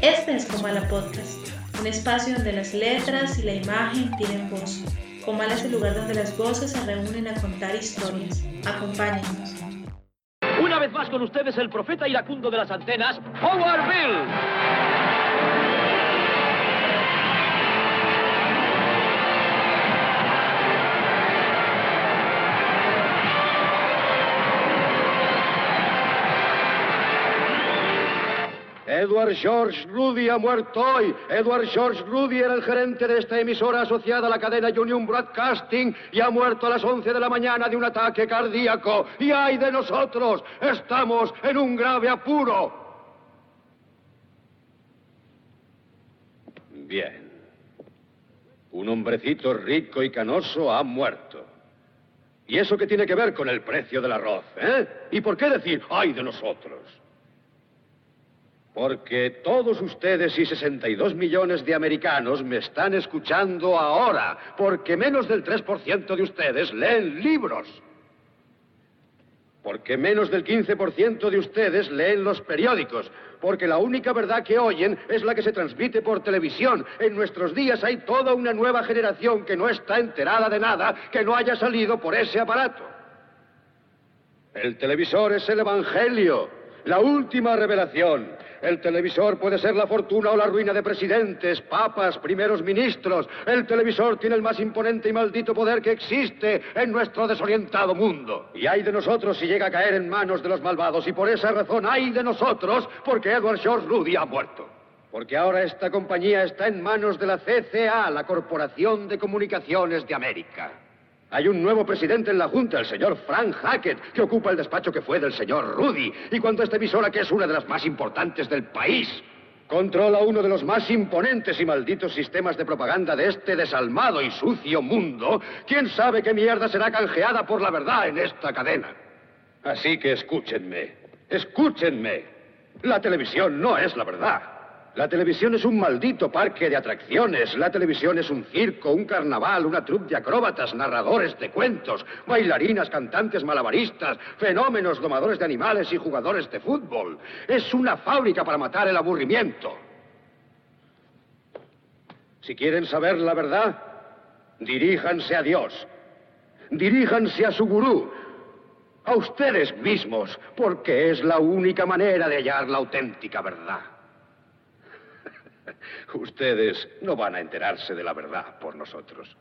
Este es Comala Podcast, un espacio donde las letras y la imagen tienen voz. Comala es el lugar donde las voces se reúnen a contar historias. Acompáñenos. Una vez más con ustedes el profeta iracundo de las antenas, Howard Bill. Edward George Rudy ha muerto hoy. Edward George Rudy era el gerente de esta emisora asociada a la cadena Union Broadcasting y ha muerto a las 11 de la mañana de un ataque cardíaco. Y ay de nosotros, estamos en un grave apuro. Bien. Un hombrecito rico y canoso ha muerto. ¿Y eso qué tiene que ver con el precio del arroz, eh? ¿Y por qué decir ay de nosotros? Porque todos ustedes y 62 millones de americanos me están escuchando ahora, porque menos del 3% de ustedes leen libros. Porque menos del 15% de ustedes leen los periódicos. Porque la única verdad que oyen es la que se transmite por televisión. En nuestros días hay toda una nueva generación que no está enterada de nada que no haya salido por ese aparato. El televisor es el Evangelio, la última revelación. El televisor puede ser la fortuna o la ruina de presidentes, papas, primeros ministros. El televisor tiene el más imponente y maldito poder que existe en nuestro desorientado mundo. Y hay de nosotros si llega a caer en manos de los malvados. Y por esa razón hay de nosotros porque Edward George Rudy ha muerto. Porque ahora esta compañía está en manos de la CCA, la Corporación de Comunicaciones de América. Hay un nuevo presidente en la Junta, el señor Frank Hackett, que ocupa el despacho que fue del señor Rudy. Y cuando esta emisora, que es una de las más importantes del país, controla uno de los más imponentes y malditos sistemas de propaganda de este desalmado y sucio mundo, ¿quién sabe qué mierda será canjeada por la verdad en esta cadena? Así que escúchenme, escúchenme. La televisión no es la verdad. La televisión es un maldito parque de atracciones. La televisión es un circo, un carnaval, una troupe de acróbatas, narradores de cuentos, bailarinas, cantantes malabaristas, fenómenos, domadores de animales y jugadores de fútbol. Es una fábrica para matar el aburrimiento. Si quieren saber la verdad, diríjanse a Dios. Diríjanse a su gurú. A ustedes mismos, porque es la única manera de hallar la auténtica verdad. Ustedes no van a enterarse de la verdad por nosotros.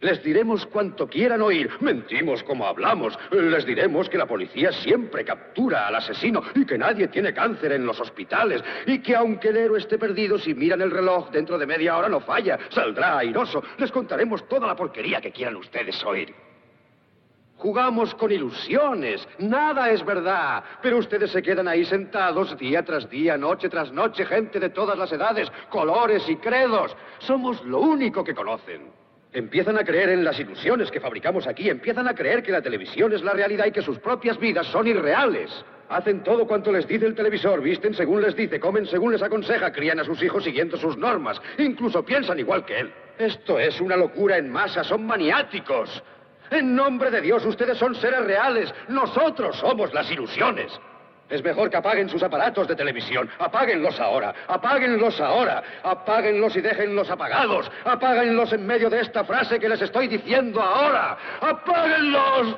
Les diremos cuanto quieran oír. Mentimos como hablamos. Les diremos que la policía siempre captura al asesino y que nadie tiene cáncer en los hospitales. Y que aunque el héroe esté perdido, si miran el reloj dentro de media hora no falla. Saldrá airoso. Les contaremos toda la porquería que quieran ustedes oír. Jugamos con ilusiones, nada es verdad, pero ustedes se quedan ahí sentados día tras día, noche tras noche, gente de todas las edades, colores y credos. Somos lo único que conocen. Empiezan a creer en las ilusiones que fabricamos aquí, empiezan a creer que la televisión es la realidad y que sus propias vidas son irreales. Hacen todo cuanto les dice el televisor, visten según les dice, comen según les aconseja, crían a sus hijos siguiendo sus normas, incluso piensan igual que él. Esto es una locura en masa, son maniáticos. En nombre de Dios, ustedes son seres reales. Nosotros somos las ilusiones. Es mejor que apaguen sus aparatos de televisión. Apáguenlos ahora. Apáguenlos ahora. Apáguenlos y déjenlos apagados. Apáguenlos en medio de esta frase que les estoy diciendo ahora. Apáguenlos.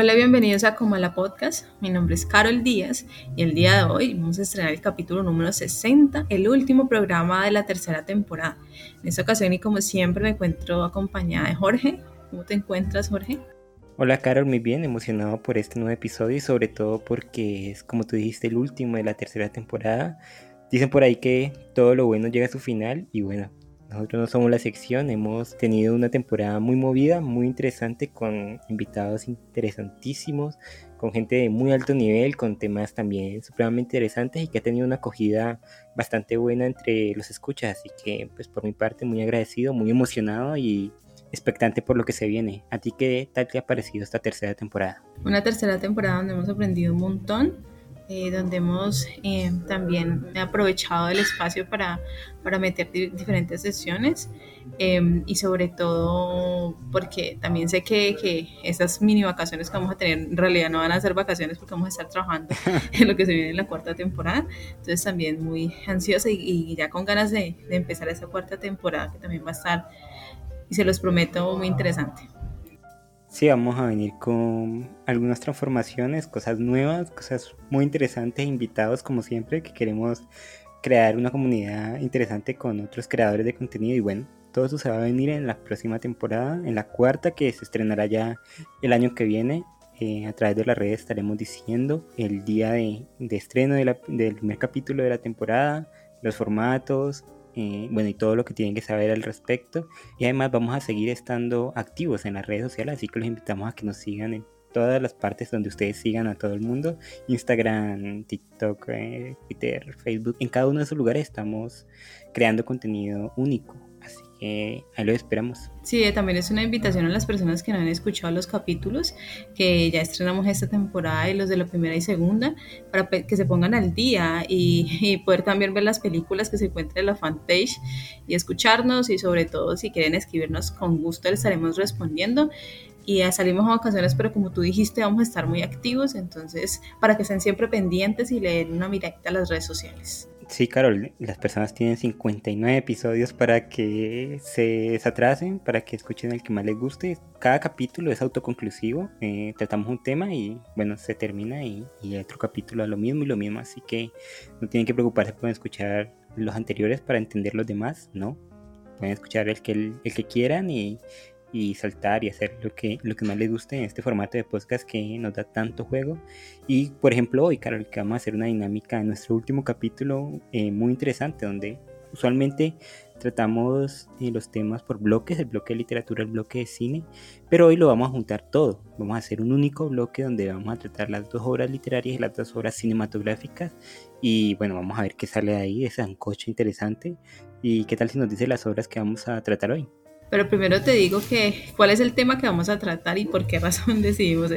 Hola, bienvenidos a Comala Podcast. Mi nombre es Carol Díaz y el día de hoy vamos a estrenar el capítulo número 60, el último programa de la tercera temporada. En esta ocasión y como siempre me encuentro acompañada de Jorge. ¿Cómo te encuentras, Jorge? Hola Carol, muy bien, emocionado por este nuevo episodio y sobre todo porque es, como tú dijiste, el último de la tercera temporada. Dicen por ahí que todo lo bueno llega a su final y bueno, nosotros no somos la sección, hemos tenido una temporada muy movida, muy interesante, con invitados interesantísimos, con gente de muy alto nivel, con temas también supremamente interesantes y que ha tenido una acogida bastante buena entre los escuchas. Así que, pues por mi parte, muy agradecido, muy emocionado y expectante por lo que se viene. ¿A ti qué tal te ha parecido esta tercera temporada? Una tercera temporada donde hemos aprendido un montón eh, donde hemos eh, también aprovechado el espacio para, para meter diferentes sesiones em, y sobre todo porque también sé que, que esas mini vacaciones que vamos a tener en realidad no van a ser vacaciones porque vamos a estar trabajando en lo que se viene en la cuarta temporada. Entonces también muy ansiosa y, y ya con ganas de, de empezar esa cuarta temporada que también va a estar, y se los prometo, muy interesante. Sí, vamos a venir con algunas transformaciones, cosas nuevas, cosas muy interesantes, invitados como siempre, que queremos crear una comunidad interesante con otros creadores de contenido y bueno, todo eso se va a venir en la próxima temporada, en la cuarta que se estrenará ya el año que viene. Eh, a través de las redes estaremos diciendo el día de, estreno del primer capítulo de la temporada, los formatos, eh, bueno, y todo lo que tienen que saber al respecto. Y además vamos a seguir estando activos en las redes sociales, así que los invitamos a que nos sigan en todas las partes donde ustedes sigan a todo el mundo. Instagram, TikTok, eh, Twitter, Facebook. En cada uno de esos lugares estamos creando contenido único ahí lo esperamos. Sí, eh, también es una invitación a las personas que no han escuchado los capítulos, que ya estrenamos esta temporada y los de la primera y segunda, para que se pongan al día y, poder también ver las películas que se encuentran en la fanpage y escucharnos y sobre todo si quieren escribirnos con gusto les estaremos respondiendo y ya salimos a vacaciones, pero como tú dijiste, vamos a estar muy activos, entonces para que estén siempre pendientes y le den una miradita a las redes sociales. Sí, Carol, las personas tienen 59 episodios para que se desatrasen, para que escuchen el que más les guste. Cada capítulo es autoconclusivo, eh, tratamos un tema y bueno, se termina y, y otro capítulo a lo mismo y lo mismo, así que no tienen que preocuparse por escuchar los anteriores para entender los demás, ¿no? Pueden escuchar el que, el que quieran y, y saltar y hacer lo que, lo que más les guste en este formato de podcast que nos da tanto juego. Y por ejemplo hoy, Carol, que vamos a hacer una dinámica en nuestro último capítulo eh, muy interesante donde usualmente tratamos eh, los temas por bloques, el bloque de literatura, el bloque de cine, pero hoy lo vamos a juntar todo. Vamos a hacer un único bloque donde vamos a tratar las dos obras literarias y las dos obras cinematográficas. Y bueno, vamos a ver qué sale de ahí, ese ancocho interesante. Y qué tal si nos dice las obras que vamos a tratar hoy. Pero primero te digo que cuál es el tema que vamos a tratar y por qué razón decidimos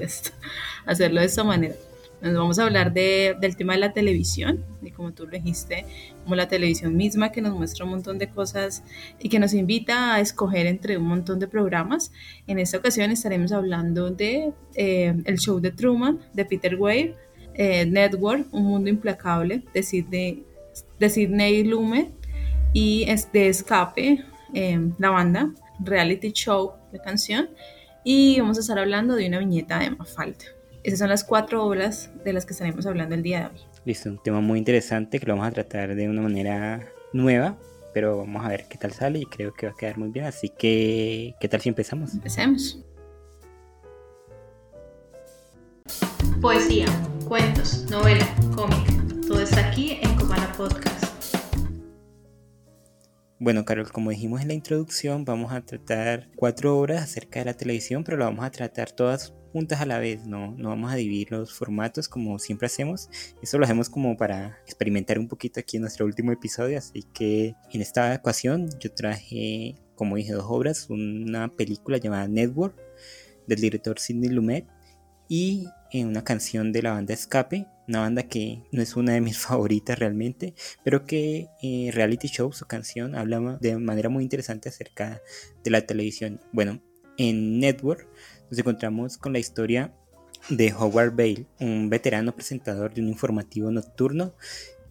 hacerlo de esta manera. Nos vamos a hablar de, del tema de la televisión, y como tú lo dijiste, como la televisión misma que nos muestra un montón de cosas y que nos invita a escoger entre un montón de programas. En esta ocasión estaremos hablando de eh, el show de Truman, de Peter Weir, eh, Network, Un Mundo Implacable, de Sidney, de Sidney y de Escape, eh, la banda, reality show, de canción, y vamos a estar hablando de una viñeta de Mafalda. Esas son las cuatro obras de las que estaremos hablando el día de hoy. Listo, un tema muy interesante que lo vamos a tratar de una manera nueva, pero vamos a ver qué tal sale y creo que va a quedar muy bien. Así que, ¿qué tal si empezamos? Empecemos. Poesía, cuentos, novela, cómic, todo está aquí en Comala Podcast. Bueno, Carol, como dijimos en la introducción, vamos a tratar cuatro obras acerca de la televisión, pero lo vamos a tratar todas juntas a la vez, no, no vamos a dividir los formatos como siempre hacemos. Eso lo hacemos como para experimentar un poquito aquí en nuestro último episodio, así que en esta ocasión yo traje, como dije, dos obras, una película llamada Network del director Sidney Lumet y en una canción de la banda Escape, una banda que no es una de mis favoritas realmente, pero que eh, Reality Show, su canción, habla de manera muy interesante acerca de la televisión. Bueno, en Network nos encontramos con la historia de Howard Bale, un veterano presentador de un informativo nocturno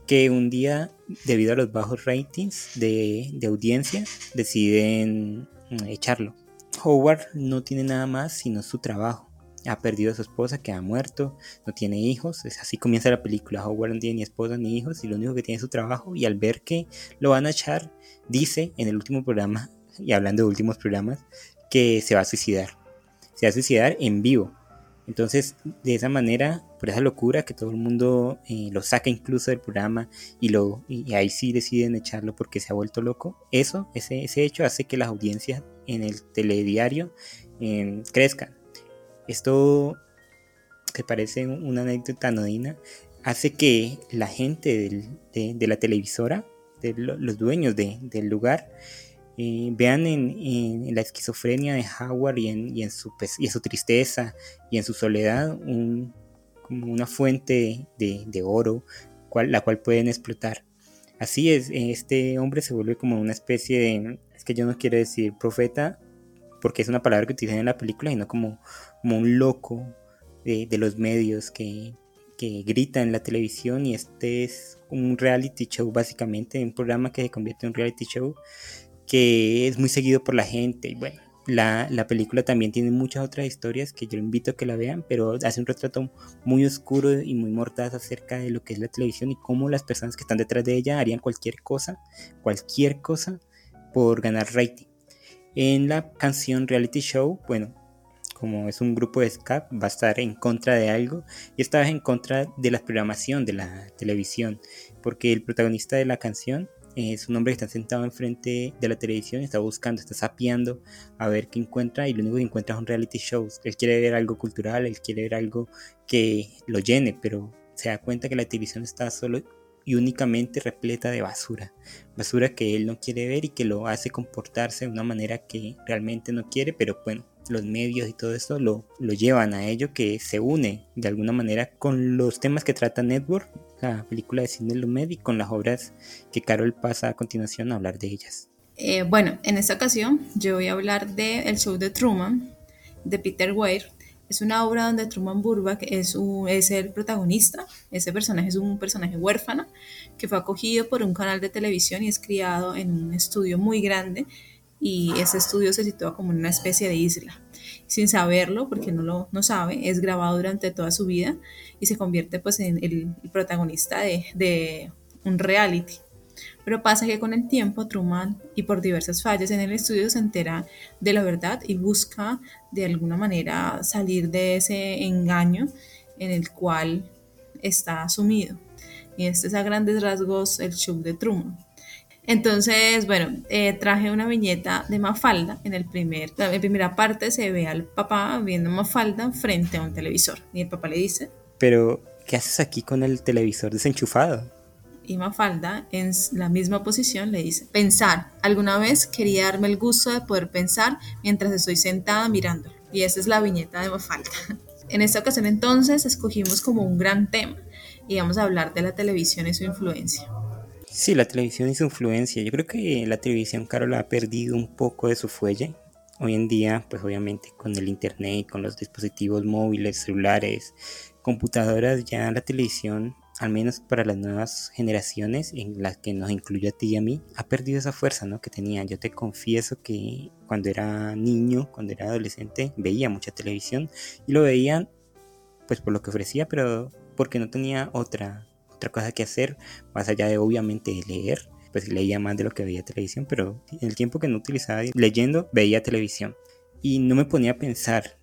que un día, debido a los bajos ratings de, de audiencia, deciden mm, echarlo. Howard no tiene nada más sino su trabajo ha perdido a su esposa, que ha muerto, no tiene hijos. Es así comienza la película. Howard no tiene ni esposa ni hijos y lo único que tiene es su trabajo. Y al ver que lo van a echar, dice en el último programa, y hablando de últimos programas, que se va a suicidar. Se va a suicidar en vivo. Entonces, de esa manera, por esa locura que todo el mundo eh, lo saca incluso del programa y, lo, y ahí sí deciden echarlo porque se ha vuelto loco, eso, ese, ese hecho hace que las audiencias en el telediario eh, crezcan esto, que parece una anécdota anodina, hace que la gente de, la televisora, de los dueños del lugar, eh, vean en, la esquizofrenia de Howard y en, su, y en su tristeza y en su soledad un, como una fuente de, oro, cual, la cual pueden explotar. Así es, este hombre se vuelve como una especie de, es que yo no quiero decir profeta, porque es una palabra que utilizan en la película, sino como, como un loco de, los medios que, que grita en la televisión y este es un reality show básicamente, un programa que se convierte en un reality show que es muy seguido por la gente y bueno, la, la, película también tiene muchas otras historias que yo invito a que la vean, pero hace un retrato muy oscuro y muy mordaz acerca de lo que es la televisión y cómo las personas que están detrás de ella harían cualquier cosa, cualquier cosa por ganar rating. En la canción Reality Show, bueno, como es un grupo de ska, va a estar en contra de algo y esta vez en contra de la programación de la televisión, porque el protagonista de la canción es un hombre que está sentado enfrente de la televisión, está buscando, está sapeando a ver qué encuentra y lo único que encuentra son reality shows. Él quiere ver algo cultural, él quiere ver algo que lo llene, pero se da cuenta que la televisión está solo y únicamente repleta de basura. Basura que él no quiere ver y que lo hace comportarse de una manera que realmente no quiere, pero bueno, los medios y todo eso lo, lo llevan a ello que se une de alguna manera con los temas que trata Network, la película de Sidney Lumet y con las obras que Carol pasa a continuación a hablar de ellas. Eh, bueno, en esta ocasión yo voy a hablar de El show de Truman, de Peter Weir, es una obra donde Truman Burbank es, es el protagonista. Ese personaje es un personaje huérfano que fue acogido por un canal de televisión y es criado en un estudio muy grande y ese estudio se sitúa como en una especie de isla. Sin saberlo, porque no lo no sabe, es grabado durante toda su vida y se convierte pues en el, protagonista de, de un reality. Pero pasa que con el tiempo Truman y por diversas fallas en el estudio se entera de la verdad y busca de alguna manera salir de ese engaño en el cual está sumido. Y este es a grandes rasgos el show de Truman. Entonces, bueno, eh, traje una viñeta de Mafalda. En, el primer, en la primera parte se ve al papá viendo Mafalda frente a un televisor. Y el papá le dice... Pero, ¿qué haces aquí con el televisor desenchufado? y Mafalda, en la misma posición, le dice, pensar, alguna vez quería darme el gusto de poder pensar mientras estoy sentada mirándolo. Y esa es la viñeta de Mafalda. En esta ocasión entonces escogimos como un gran tema y vamos a hablar de la televisión y su influencia. Sí, la televisión y su influencia. Yo creo que la televisión, Carol, ha perdido un poco de su fuelle. Hoy en día, pues obviamente con el internet, con los dispositivos móviles, celulares, computadoras, ya la televisión al menos para las nuevas generaciones, en las que nos incluye a ti y a mí, ha perdido esa fuerza ¿no? que tenía. Yo te confieso que cuando era niño, cuando era adolescente, veía mucha televisión y lo veía pues por lo que ofrecía, pero porque no tenía otra, otra cosa que hacer, más allá de obviamente leer, pues leía más de lo que veía televisión, pero en el tiempo que no utilizaba leyendo, veía televisión. Y no me ponía a pensar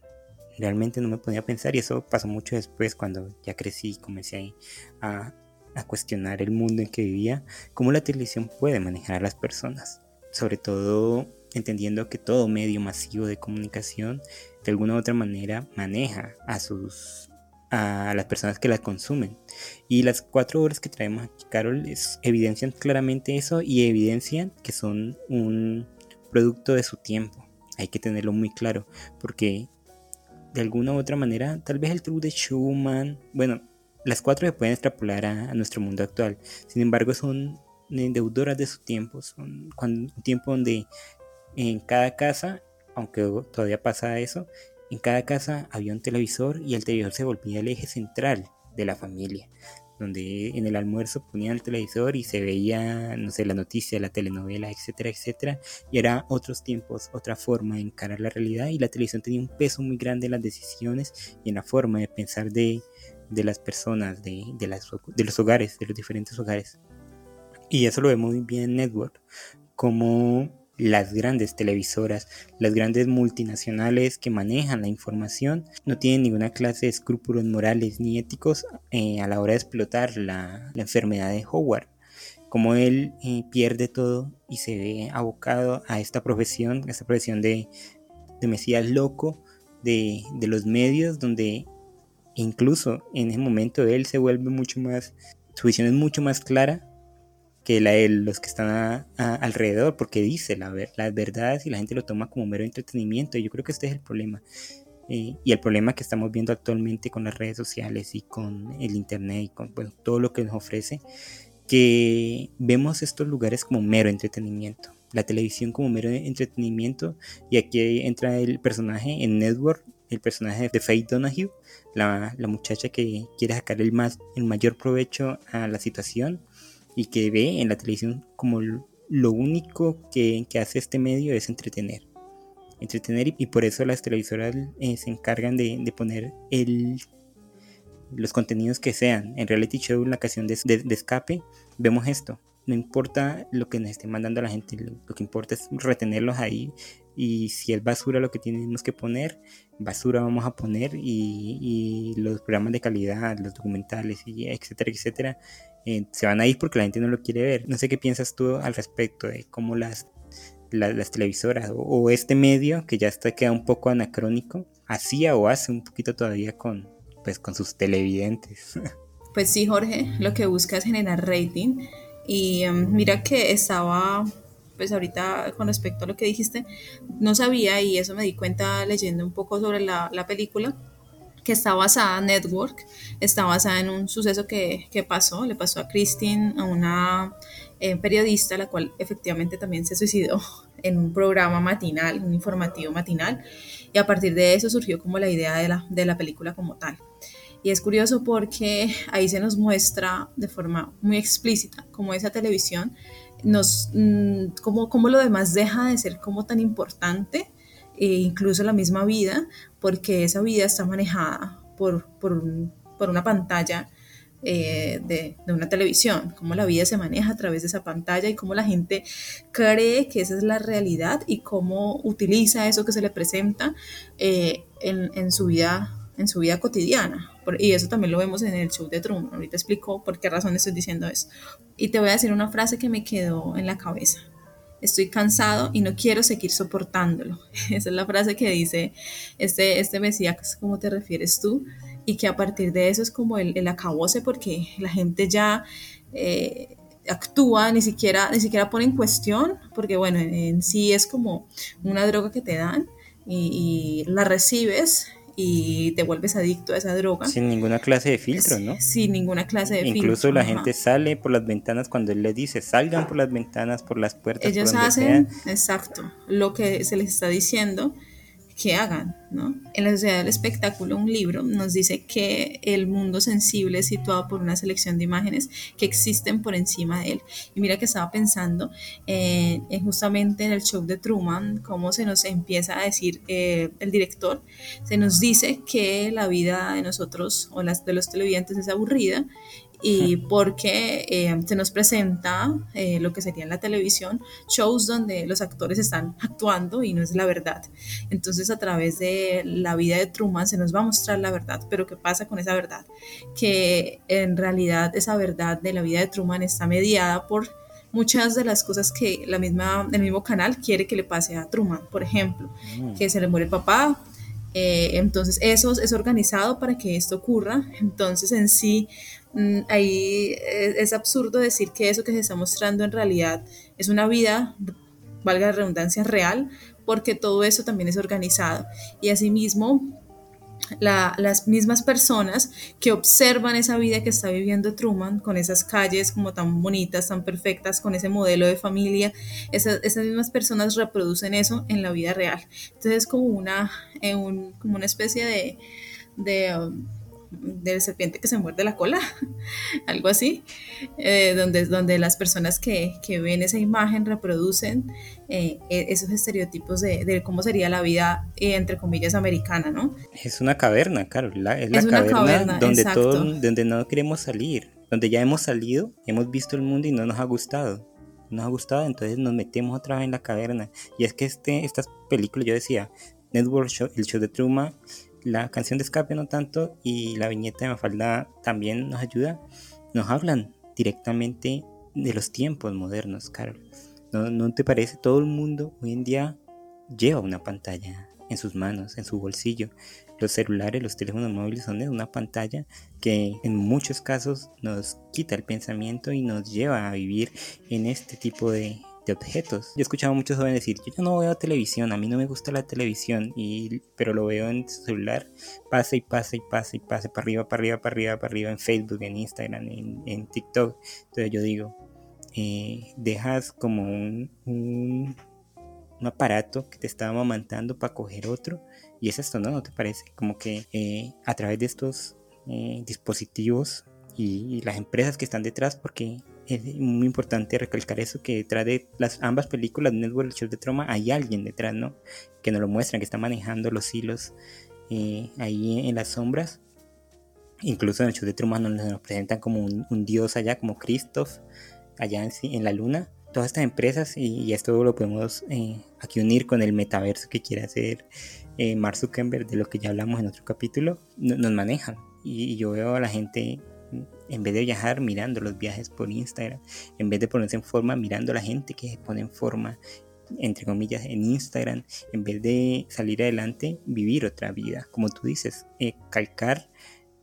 realmente no me ponía a pensar y eso pasó mucho después cuando ya crecí y comencé a, a cuestionar el mundo en que vivía, cómo la televisión puede manejar a las personas, sobre todo entendiendo que todo medio masivo de comunicación de alguna u otra manera maneja a sus a las personas que las consumen. Y las cuatro horas que traemos aquí, Carol, es, evidencian claramente eso y evidencian que son un producto de su tiempo. Hay que tenerlo muy claro, porque de alguna u otra manera, tal vez el truco de Schumann, bueno, las cuatro se pueden extrapolar a, nuestro mundo actual, sin embargo son deudoras de su tiempo, son un tiempo donde en cada casa, aunque todavía pasa eso, en cada casa había un televisor y el televisor se volvía el eje central de la familia donde en el almuerzo ponían el televisor y se veía, no sé, la noticia, la telenovela, etcétera, etcétera. Y era otros tiempos, otra forma de encarar la realidad y la televisión tenía un peso muy grande en las decisiones y en la forma de pensar de, de las personas, de, de, de los hogares, de los diferentes hogares. Y eso lo vemos muy bien en Network, como las grandes televisoras, las grandes multinacionales que manejan la información, no tienen ninguna clase de escrúpulos morales ni éticos eh, a la hora de explotar la, enfermedad de Howard. Como él eh, pierde todo y se ve abocado a esta profesión, a esta profesión de, de Mesías loco de, de los medios, donde incluso en ese momento él se vuelve mucho más, su visión es mucho más clara que la, los que están alrededor, porque dice la, las verdades y la gente lo toma como mero entretenimiento. Y yo creo que este es el problema. eh, y el problema que estamos viendo actualmente con las redes sociales y con el internet y con todo lo que nos ofrece, que vemos estos lugares como mero entretenimiento, la televisión como mero entretenimiento y aquí entra el personaje en Network, el personaje de Faye Donahue, la, la muchacha que quiere sacar el, más, el mayor provecho a la situación y que ve en la televisión como lo único que, que hace este medio es entretener entretener y, por eso las televisoras eh, se encargan de, de, poner el, los contenidos que sean. En reality show, la ocasión de, de, escape, vemos esto. No importa lo que nos esté mandando la gente, lo, que importa es retenerlos ahí. Y si es basura lo que tenemos que poner, basura vamos a poner. Y, y los programas de calidad, los documentales, y etcétera, etcétera, eh, se van a ir porque la gente no lo quiere ver. No sé qué piensas tú al respecto de cómo las las televisoras o, este medio que ya está queda un poco anacrónico hacía o hace un poquito todavía con pues con sus televidentes. Pues sí Jorge lo que busca es generar rating. Y em, mira que estaba pues ahorita con respecto a lo que dijiste no sabía y eso me di cuenta leyendo un poco sobre la película que está basada Network, está basada en un suceso que, que pasó, le pasó a Christine, a una eh, periodista, la cual efectivamente también se suicidó en un programa matinal, un informativo matinal, y a partir de eso surgió como la idea de la, de la película como tal. Y es curioso porque ahí se nos muestra de forma muy explícita cómo esa televisión nos, mm, cómo, cómo lo demás deja de ser como tan importante, e incluso la misma vida, porque esa vida está manejada por, por, por una pantalla eh, de, de, una televisión, cómo la vida se maneja a través de esa pantalla y cómo la gente cree que esa es la realidad y cómo utiliza eso que se le presenta eh, en, en, su vida en su vida cotidiana. Y eso también lo vemos en el show de Truman. Ahorita explico por qué razón estoy diciendo eso. Y te voy a decir una frase que me quedó en la cabeza. Estoy cansado y no quiero seguir soportándolo. Esa es la frase que dice este, este Mesías, ¿cómo te refieres tú? y que a partir de eso es como el, el acabose porque la gente ya eh, actúa, ni siquiera, ni siquiera pone en cuestión, porque bueno, en, sí es como una droga que te dan y, la recibes y te vuelves adicto a esa droga. Sin ninguna clase de filtro, ¿no? Sin ninguna clase de filtro. Incluso la gente sale por las ventanas cuando él le dice, salgan por las ventanas, por las puertas. Ellos hacen, exacto, lo que se les está diciendo que hagan, ¿no? En la sociedad del espectáculo, un libro nos dice que el mundo sensible es situado por una selección de imágenes que existen por encima de él. Y mira que estaba pensando en, justamente en el show de Truman, cómo se nos empieza a decir eh, el director, se nos dice que la vida de nosotros o las de los televidentes es aburrida y porque eh, se nos presenta eh, lo que sería en la televisión, shows donde los actores están actuando y no es la verdad. Entonces a través de la vida de Truman se nos va a mostrar la verdad, pero ¿qué pasa con esa verdad? Que en realidad esa verdad de la vida de Truman está mediada por muchas de las cosas que la misma, el mismo canal quiere que le pase a Truman, por ejemplo, mm. que se le muere el papá, eh, entonces eso es organizado para que esto ocurra, entonces en sí ahí es, absurdo decir que eso que se está mostrando en realidad es una vida, valga la redundancia, real, porque todo eso también es organizado. Y asimismo, las mismas personas que observan esa vida que está viviendo Truman, con esas calles como tan bonitas, tan perfectas, con ese modelo de familia, esas, mismas personas reproducen eso en la vida real. Entonces es como una, eh, como una especie de... de um, de serpiente que se muerde la cola, algo así, eh, donde, donde las personas que, que, ven esa imagen reproducen eh, e, esos estereotipos de, de, cómo sería la vida, eh, entre comillas, americana, ¿no? Es una caverna, claro, es la caverna, donde, todo, donde no queremos salir, donde ya hemos salido, hemos visto el mundo y no nos ha gustado. Nos ha gustado, entonces nos metemos otra vez en la caverna. Y es que este, estas películas, yo decía, Network Show, el show de Truman, la canción de escape no tanto y la viñeta de Mafalda también nos ayuda, nos hablan directamente de los tiempos modernos, Carol. ¿No, ¿No te parece? Todo el mundo hoy en día lleva una pantalla en sus manos, en su bolsillo. Los celulares, los teléfonos móviles son de una pantalla que en muchos casos nos quita el pensamiento y nos lleva a vivir en este tipo de, objetos. Yo he escuchado a muchos jóvenes decir, yo no veo televisión, a mí no me gusta la televisión, y, pero lo veo en celular, pasa y pasa y pasa y pasa, para arriba, para arriba, para arriba, para arriba, en Facebook, en Instagram, en, en TikTok. Entonces yo digo, eh, dejas como un, un, aparato que te está amamantando para coger otro, y es esto, ¿no? ¿No te parece? Como que eh, a través de estos eh, dispositivos y, las empresas que están detrás, porque es muy importante recalcar eso, que detrás de las ambas películas, Network y Show de Troma, hay alguien detrás, ¿no? Que nos lo muestran, que está manejando los hilos eh, ahí en las sombras. Incluso en el show de Truman nos, nos presentan como un, dios allá, como Christoph, allá en, la luna. Todas estas empresas, y, esto lo podemos eh, aquí unir con el metaverso que quiere hacer eh, Zuckerberg, de lo que ya hablamos en otro capítulo, nos manejan. y yo veo a la gente en vez de viajar mirando los viajes por Instagram, en vez de ponerse en forma mirando a la gente que se pone en forma, entre comillas, en Instagram, en vez de salir adelante, vivir otra vida. Como tú dices, eh, calcar,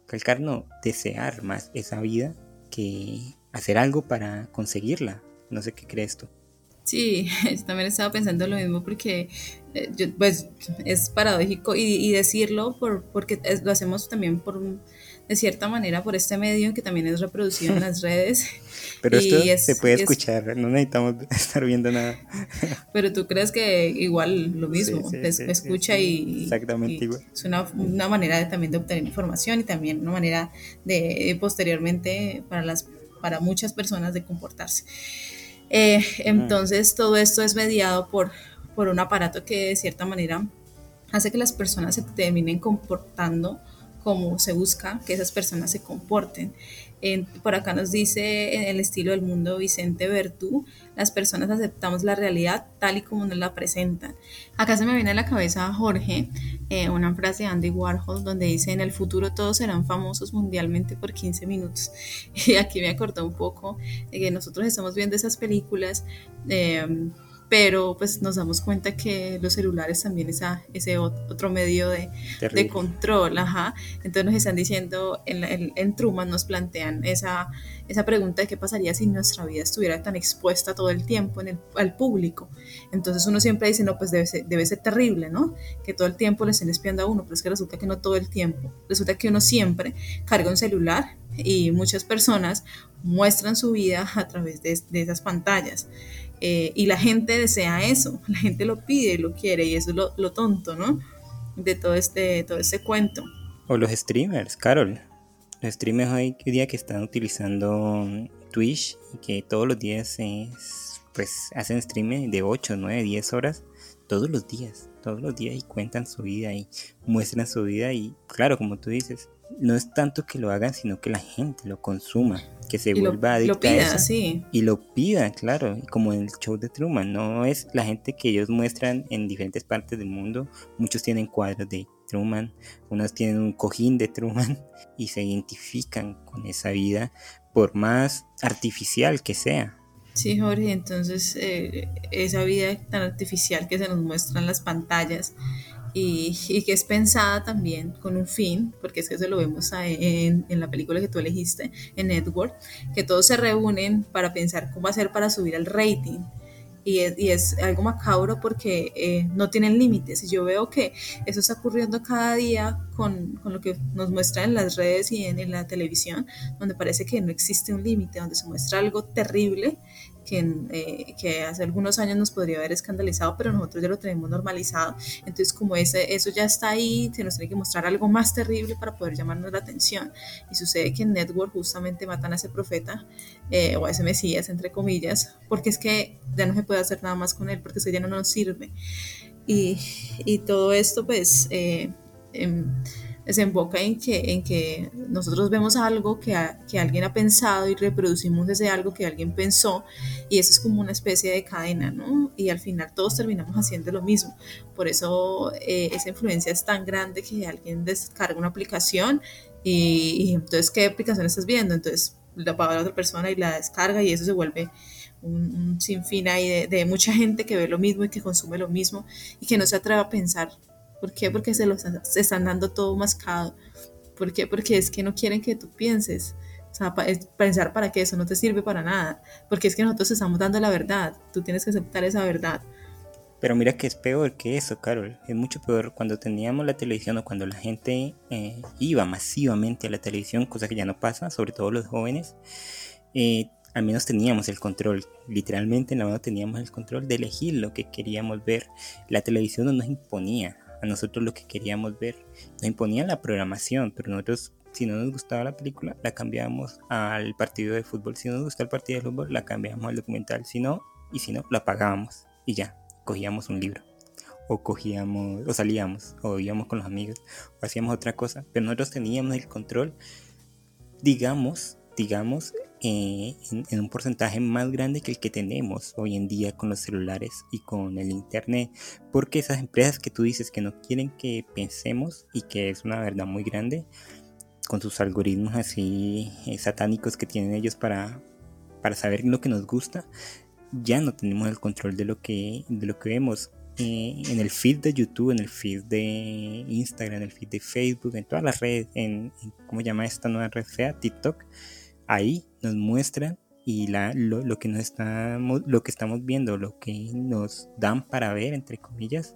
calcar no, desear más esa vida que hacer algo para conseguirla. No sé qué crees tú. Sí, también estaba pensando lo mismo porque eh, pues es paradójico y, decirlo por, porque lo hacemos también por de cierta manera por este medio que también es reproducido en las redes. Pero esto se puede escuchar, no necesitamos estar viendo nada. Pero tú crees que igual lo mismo, escucha y, Exactamente igual. es una, una, manera de, también de obtener información y también una manera de posteriormente para, las, para muchas personas de comportarse. Eh, entonces todo esto es mediado por, por un aparato que de cierta manera hace que las personas se terminen comportando como se busca que esas personas se comporten. por acá nos dice en el estilo del mundo Vicente Bertú, las personas aceptamos la realidad tal y como nos la presentan. Acá se me viene a la cabeza Jorge, eh, una frase de Andy Warhol donde dice, en el futuro todos serán famosos mundialmente por 15 minutos. Y aquí me acordó un poco de que nosotros estamos viendo esas películas. Eh, pero pues nos damos cuenta que los celulares también es ese otro medio de, de, control, ajá. Entonces nos están diciendo, en, en, Truman nos plantean esa, esa pregunta de qué pasaría si nuestra vida estuviera tan expuesta todo el tiempo en el, al público. Entonces uno siempre dice, no, pues debe ser, debe ser terrible, ¿no? Que todo el tiempo le estén espiando a uno, pero es que resulta que no todo el tiempo. Resulta que uno siempre carga un celular y muchas personas muestran su vida a través de, de esas pantallas. Eh, y la gente desea eso, la gente lo pide, lo quiere, y eso es lo, tonto, ¿no? De todo este, todo este cuento. O los streamers, Carol. Los streamers hoy día que están utilizando Twitch y que todos los días pues hacen streaming de 8, 9, 10 horas, todos los días, todos los días y cuentan su vida y muestran su vida y claro, como tú dices, no es tanto que lo hagan, sino que la gente lo consuma que se vuelva adicta a eso. y lo pida, claro, como en el show de Truman, no es la gente que ellos muestran en diferentes partes del mundo, muchos tienen cuadros de Truman, unos tienen un cojín de Truman y se identifican con esa vida por más artificial que sea. Sí, Jorge, entonces eh, esa vida tan artificial que se nos muestra en las pantallas y, que es pensada también con un fin, porque es que eso lo vemos en, en, la película que tú elegiste, en Network, que todos se reúnen para pensar cómo hacer para subir el rating. Y es, y es algo macabro porque eh, no tienen límites. Y yo veo que eso está ocurriendo cada día con, con lo que nos muestra en las redes y en, en la televisión, donde parece que no existe un límite, donde se muestra algo terrible eh, que, hace algunos años nos podría haber escandalizado, pero nosotros ya lo tenemos normalizado. Entonces, como ese, eso ya está ahí, se nos tiene que mostrar algo más terrible para poder llamarnos la atención. Y sucede que en Network justamente matan a ese profeta, eh, o a ese Mesías, entre comillas, porque es que ya no se puede hacer nada más con él, porque eso ya no nos sirve. Y, y todo esto, pues... Eh, em, desemboca en que, en que nosotros vemos algo que, que alguien ha pensado y reproducimos ese algo que alguien pensó y eso es como una especie de cadena, ¿no? Y al final todos terminamos haciendo lo mismo. Por eso eh, esa influencia es tan grande que alguien descarga una aplicación y, entonces, ¿qué aplicación estás viendo? Entonces la paga la otra persona y la descarga y eso se vuelve un, sinfín ahí de mucha gente que ve lo mismo y que consume lo mismo y que no se atreve a pensar ¿Por qué? Porque se los están dando todo mascado. ¿Por qué? Porque es que no quieren que tú pienses. sea, pensar para que eso no te sirve para nada, porque es que nosotros estamos dando la verdad, tú tienes que aceptar esa verdad. Pero mira que es peor que eso, Carol. Es mucho peor cuando teníamos la televisión o cuando la gente eh, iba masivamente a la televisión, cosa que ya no pasa, sobre todo los jóvenes. Eh, al menos teníamos el control, literalmente en la mano teníamos el control de elegir lo que queríamos ver. La televisión no nos imponía a nosotros lo que queríamos ver, nos imponía la programación, pero nosotros si no nos gustaba la película, la cambiábamos al partido de fútbol, si no nos gustaba el partido de fútbol, la cambiábamos al documental, si no, y si no, la apagábamos y ya, cogíamos un libro. O cogíamos o salíamos o íbamos con los amigos o hacíamos otra cosa, pero nosotros teníamos el control, digamos, digamos, eh, en, un porcentaje más grande que el que tenemos hoy en día con los celulares y con el internet, porque esas empresas que tú dices que no quieren que pensemos y que es una verdad muy grande, con sus algoritmos así eh, satánicos que tienen ellos para, para saber lo que nos gusta, ya no tenemos el control de lo que, de lo que vemos. Eh, en el feed de YouTube, en el feed de Instagram, en el feed de Facebook, en todas las redes, en, en ¿cómo llama esta nueva red fea? TikTok ahí nos muestran y la, lo, que nos estamos, lo que estamos viendo, lo que nos dan para ver, entre comillas,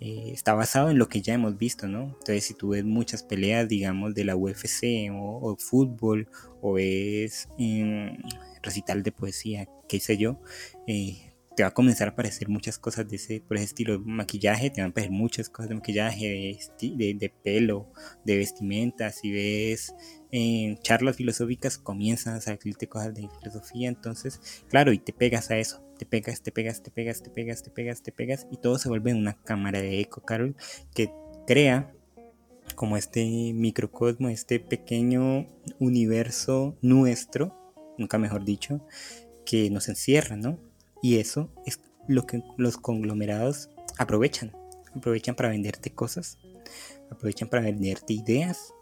eh, está basado en lo que ya hemos visto, ¿no? Entonces, si tú ves muchas peleas, digamos, de la UFC o, fútbol, o ves em, recital de poesía, qué sé yo, eh, te va a comenzar a aparecer muchas cosas de ese, por ese estilo de maquillaje, te van a aparecer muchas cosas de maquillaje, de, de, pelo, de vestimenta, si ves en charlas filosóficas comienzan a salirte cosas de filosofía, entonces, claro, y te pegas a eso, te pegas, te pegas, te pegas, te pegas, te pegas, te pegas, y todo se vuelve una cámara de eco, Carol, que crea como este microcosmo, este pequeño universo nuestro, nunca mejor dicho, que nos encierra, ¿no? Y eso es lo que los conglomerados aprovechan. Aprovechan para venderte cosas, aprovechan para venderte ideas,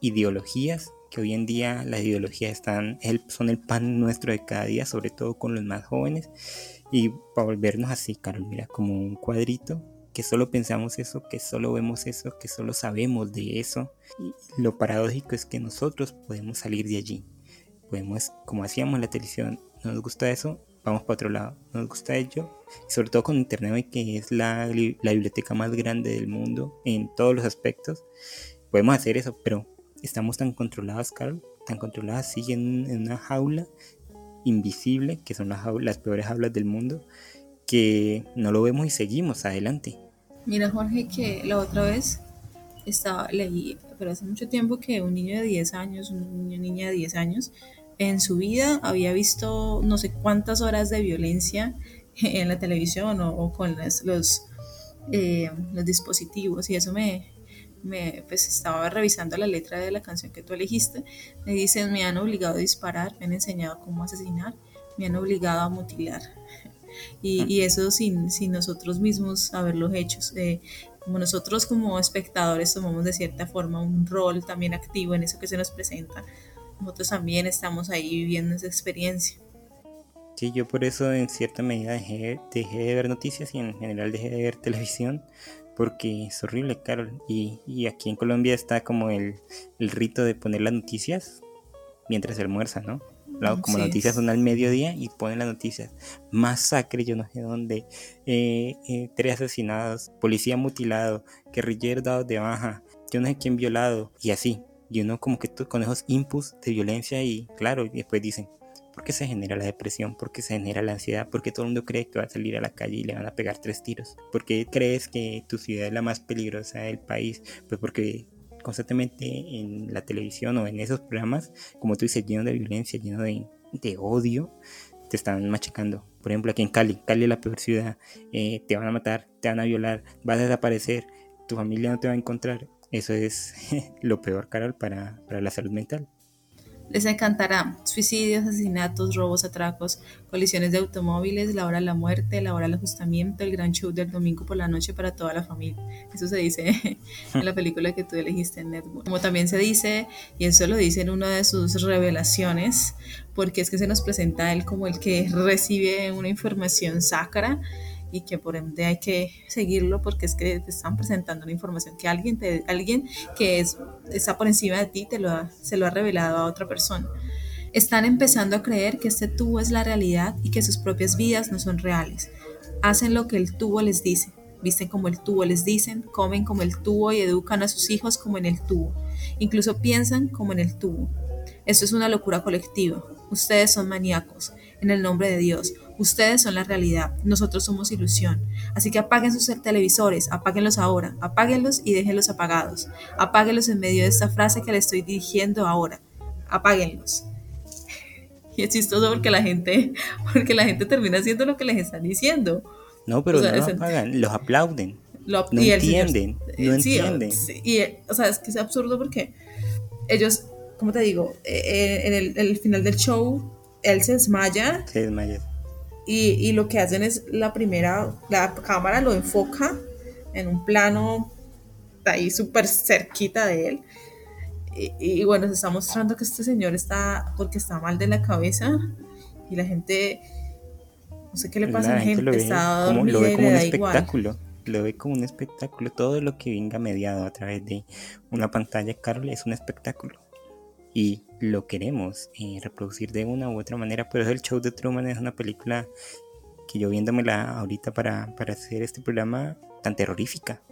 ideologías, que hoy en día las ideologías están, son el pan nuestro de cada día, sobre todo con los más jóvenes. Y para volvernos así, Carol, mira, como un cuadrito, que solo pensamos eso, que solo vemos eso, que solo sabemos de eso. Y lo paradójico es que nosotros podemos salir de allí. Podemos, como hacíamos en la televisión, no nos gusta eso, vamos para otro lado. Nos gusta ello, sobre todo con Internet hoy que es la, la, biblioteca más grande del mundo en todos los aspectos. Podemos hacer eso, pero estamos tan controladas, Carol, tan controladas, siguen en una jaula invisible, que son las, las peores jaulas del mundo, que no lo vemos y seguimos adelante. Mira, Jorge, que la otra vez estaba, leí, pero hace mucho tiempo que un niño de 10 años, un niño niña de 10 años, en su vida había visto no sé cuántas horas de violencia en la televisión o, con los, eh, los, dispositivos y eso me, me, pues estaba revisando la letra de la canción que tú elegiste, me dicen, me han obligado a disparar, me han enseñado cómo asesinar, me han obligado a mutilar. Y, eso sin, sin, nosotros mismos haberlos hecho. Eh, como nosotros como espectadores tomamos de cierta forma un rol también activo en eso que se nos presenta, nosotros también estamos ahí viviendo esa experiencia. Sí, yo por eso en cierta medida dejé, dejé de ver noticias y en general dejé de ver televisión porque es horrible, Carol. Y, y aquí en Colombia está como el, el, rito de poner las noticias mientras se almuerza, ¿no? como noticias son al mediodía y ponen las noticias. Masacre, yo no sé dónde. Eh, eh, tres asesinados, policía mutilado, guerrillero dado de baja, yo no sé quién violado. Y así, y uno como que con esos inputs de violencia y claro, y después dicen, ¿por qué se genera la depresión? ¿Por qué se genera la ansiedad? ¿Por qué todo el mundo cree que va a salir a la calle y le van a pegar tres tiros? ¿Por qué crees que tu ciudad es la más peligrosa del país? Pues porque constantemente en la televisión o en esos programas, como tú dices, lleno de violencia, lleno de, de odio, te están machacando. Por ejemplo, aquí en Cali, Cali es la peor ciudad, eh, te van a matar, te van a violar, vas a desaparecer, tu familia no te va a encontrar. Eso es lo peor, Carol, para, para la salud mental. Les encantará suicidios, asesinatos, robos, atracos, colisiones de automóviles, la hora de la muerte, la hora del ajustamiento, el gran show del domingo por la noche para toda la familia. Eso se dice en la película que tú elegiste en Network. Como también se dice, y eso lo dice en una de sus revelaciones, porque es que se nos presenta a él como el que recibe una información sacra y que por ende hay que seguirlo porque es que te están presentando una información que alguien, te, alguien que es, está por encima de ti te lo se lo ha revelado a otra persona. Están empezando a creer que este tubo es la realidad y que sus propias vidas no son reales. Hacen lo que el tubo les dice, visten como el tubo les dicen, comen como el tubo y educan a sus hijos como en el tubo. Incluso piensan como en el tubo. Esto es una locura colectiva. Ustedes son maníacos. En el nombre de Dios, ustedes son la realidad. Nosotros somos ilusión. Así que apaguen sus televisores, apáguenlos ahora, apáguenlos y déjenlos apagados. Apáguenlos en medio de esta frase que le estoy dirigiendo ahora. Apáguenlos. Y es chistoso porque la gente, porque la gente termina haciendo lo que les están diciendo. No, pero no los apagan, los aplauden. no entienden, no entienden. y, o sea, es que es absurdo porque ellos ¿cómo te digo? Eh, eh, en el, final del show, él se desmaya. Se desmaya. Y, y, lo que hacen es la primera, la cámara lo enfoca en un plano ahí súper cerquita de él. Y, y, bueno, se está mostrando que este señor está, porque está mal de la cabeza y la gente, no sé qué le pasa a la gente, lo está como, lo ve como un espectáculo. Lo ve como un espectáculo. Todo lo que venga mediado a través de una pantalla, Carol, es un espectáculo y lo queremos eh, reproducir de una u otra manera. Por eso el show de Truman es una película que yo viéndomela ahorita para, para hacer este programa tan terrorífica.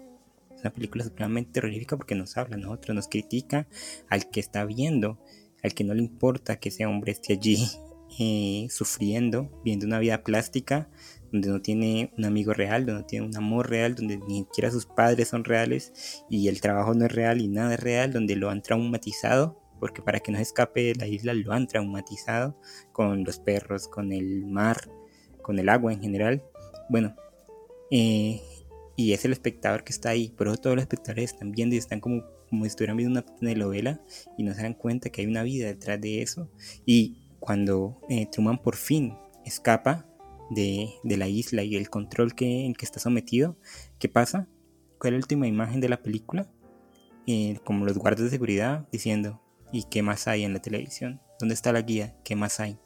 Es una película supremamente terrorífica porque nos habla a nosotros, nos critica al que está viendo, al que no le importa que ese hombre esté allí eh, sufriendo, viendo una vida plástica, donde no tiene un amigo real, donde no tiene un amor real, donde ni siquiera sus padres son reales y el trabajo no es real y nada es real, donde lo han traumatizado porque para que no escape de la isla lo han traumatizado con los perros, con el mar, con el agua en general. Bueno, eh, y es el espectador que está ahí, pero todos los espectadores están viendo y están como, como si estuvieran viendo una telenovela y no se dan cuenta que hay una vida detrás de eso. Y cuando eh, Truman por fin escapa de, la isla y el control que, en que está sometido, ¿qué pasa? ¿Cuál es la última imagen de la película? Eh, como los guardas de seguridad diciendo, ¿Y qué más hay en la televisión? ¿Dónde está la guía? ¿Qué más hay?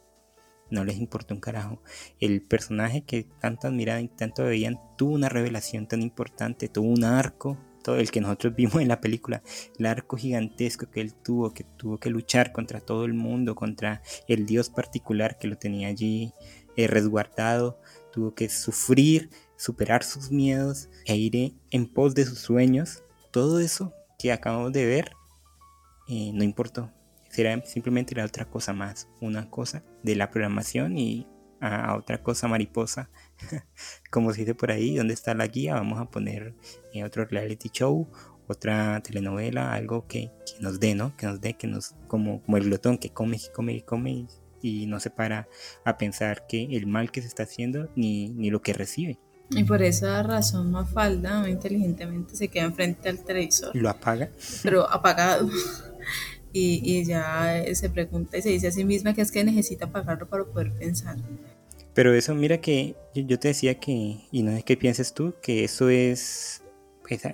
No les importa un carajo. El personaje que tanto admiraban y tanto veían tuvo una revelación tan importante, tuvo un arco, todo el que nosotros vimos en la película, el arco gigantesco que él tuvo, que tuvo que luchar contra todo el mundo, contra el dios particular que lo tenía allí eh, resguardado, tuvo que sufrir, superar sus miedos e ir en pos de sus sueños. Todo eso que acabamos de ver eh, no importó. Será simplemente la otra cosa más, una cosa de la programación y a, otra cosa mariposa. Como se dice por ahí, ¿dónde está la guía? Vamos a poner eh, otro reality show, otra telenovela, algo que, nos dé, ¿no? Que nos dé, que nos, como, como el glotón que come y come y come y, no se para a pensar que el mal que se está haciendo ni, ni lo que recibe. Y por esa razón Mafalda muy inteligentemente se queda enfrente al televisor. ¿Lo apaga? Pero apagado. Y, ya se pregunta y se dice a sí misma que es que necesita apagarlo para poder pensar. Pero eso, mira que yo, te decía que, y no es que pienses tú, que eso es,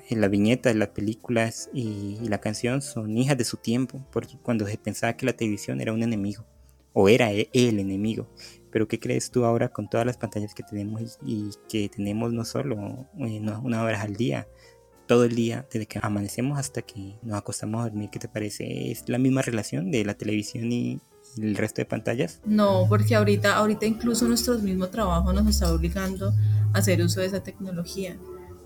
en la viñeta de las películas y, la canción son hijas de su tiempo, porque cuando se pensaba que la televisión era un enemigo, o era e, el enemigo. Pero ¿qué crees tú ahora con todas las pantallas que tenemos y, que tenemos no solo eh, una hora al día, todo el día, desde que amanecemos hasta que nos acostamos a dormir, ¿qué te parece? ¿Es la misma relación de la televisión y, el resto de pantallas? No, porque ahorita, ahorita incluso nuestro mismo trabajo nos está obligando a hacer uso de esa tecnología,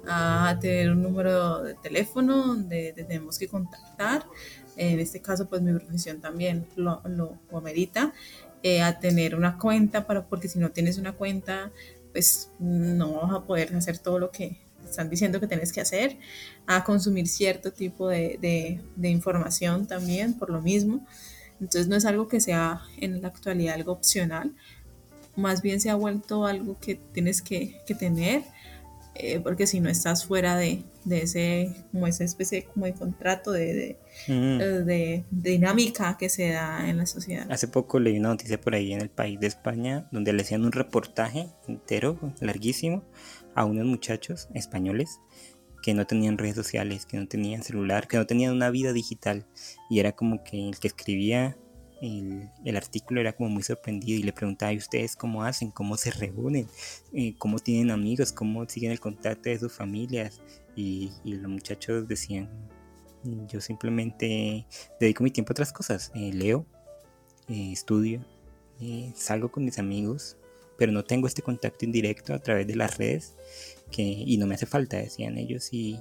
a tener un número de teléfono donde tenemos que contactar. En este caso, pues mi profesión también lo, lo, amerita, eh, a tener una cuenta, para, porque si no tienes una cuenta, pues no vas a poder hacer todo lo que están diciendo que tienes que hacer, a consumir cierto tipo de, información también por lo mismo. Entonces no es algo que sea en la actualidad algo opcional, más bien se ha vuelto algo que tienes que, tener, eh, porque si no estás fuera de, ese, como esa especie como de contrato, de, de, dinámica que se da en la sociedad. Hace poco leí una noticia por ahí en el país de España, donde le hacían un reportaje entero, larguísimo, a unos muchachos españoles que no tenían redes sociales, que no tenían celular, que no tenían una vida digital. Y era como que el que escribía el, artículo era como muy sorprendido y le preguntaba, ¿y ustedes cómo hacen? ¿Cómo se reúnen? Eh, ¿Cómo tienen amigos? ¿Cómo siguen el contacto de sus familias? Y, los muchachos decían, yo simplemente dedico mi tiempo a otras cosas. Eh, leo, eh, estudio, salgo con mis amigos, pero no tengo este contacto indirecto a través de las redes que, y no me hace falta, decían ellos. Y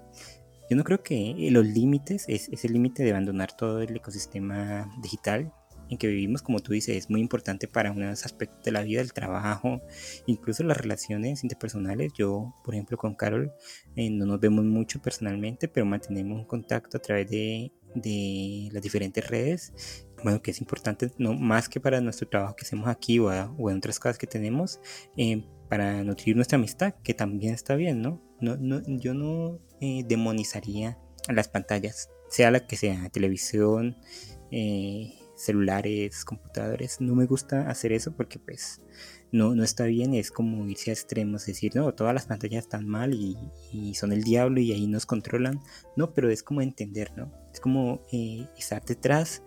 yo no creo que los límites, es, ese límite de abandonar todo el ecosistema digital en que vivimos, como tú dices, es muy importante para unos aspectos de la vida, el trabajo, incluso las relaciones interpersonales. Yo, por ejemplo, con Carol eh, no nos vemos mucho personalmente, pero mantenemos un contacto a través de, de las diferentes redes bueno, que es importante, no más que para nuestro trabajo que hacemos aquí o, en otras cosas que tenemos, eh, para nutrir nuestra amistad, que también está bien, ¿no? no, yo no eh, demonizaría a las pantallas, sea la que sea, televisión, eh, celulares, computadores. No me gusta hacer eso porque pues no, no está bien, es como irse a extremos, decir, no, todas las pantallas están mal y, y son el diablo y ahí nos controlan. No, pero es como entender, ¿no? Es como estar detrás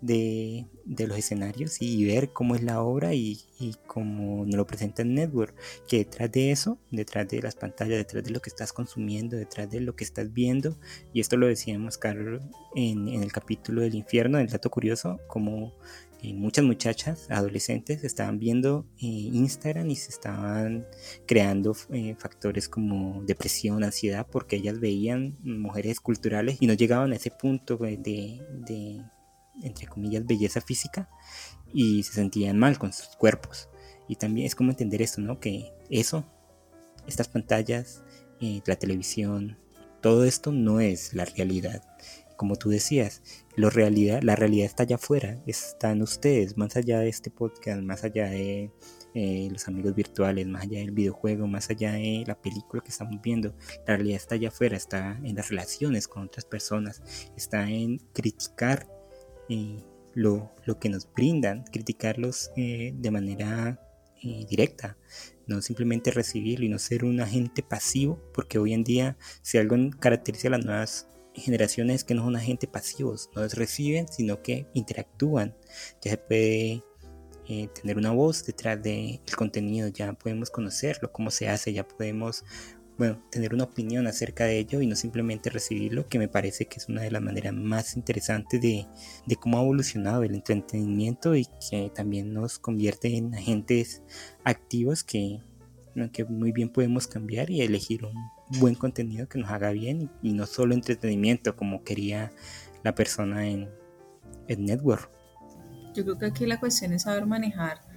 de, los escenarios y ver cómo es la obra y, y cómo nos lo presenta el network. Que detrás de eso, detrás de las pantallas, detrás de lo que estás consumiendo, detrás de lo que estás viendo, y esto lo decíamos, Carlos, en, el capítulo del infierno, el dato curioso, como eh, muchas muchachas adolescentes estaban viendo eh, Instagram y se estaban creando eh, factores como depresión, ansiedad, porque ellas veían mujeres culturales y no llegaban a ese punto de entre comillas, belleza física y se sentían mal con sus cuerpos. Y también es como entender esto, ¿no? Que eso, estas pantallas, eh, la televisión, todo esto no es la realidad. Como tú decías, lo realidad, la realidad está allá afuera, está en ustedes, más allá de este podcast, más allá de eh, los amigos virtuales, más allá del videojuego, más allá de la película que estamos viendo. La realidad está allá afuera, está en las relaciones con otras personas, está en criticar lo, que nos brindan, criticarlos eh, de manera eh, directa, no simplemente recibirlo y no ser un agente pasivo, porque hoy en día si algo caracteriza a las nuevas generaciones es que no son agentes pasivos, no los reciben, sino que interactúan. Ya se puede eh, tener una voz detrás del contenido, ya podemos conocerlo, cómo se hace, ya podemos bueno, tener una opinión acerca de ello y no simplemente recibirlo, que me parece que es una de las maneras más interesantes de, cómo ha evolucionado el entretenimiento y que también nos convierte en agentes activos que, que muy bien podemos cambiar y elegir un buen contenido que nos haga bien y, no solo entretenimiento como quería la persona en el network. Yo creo que aquí la cuestión es saber manejar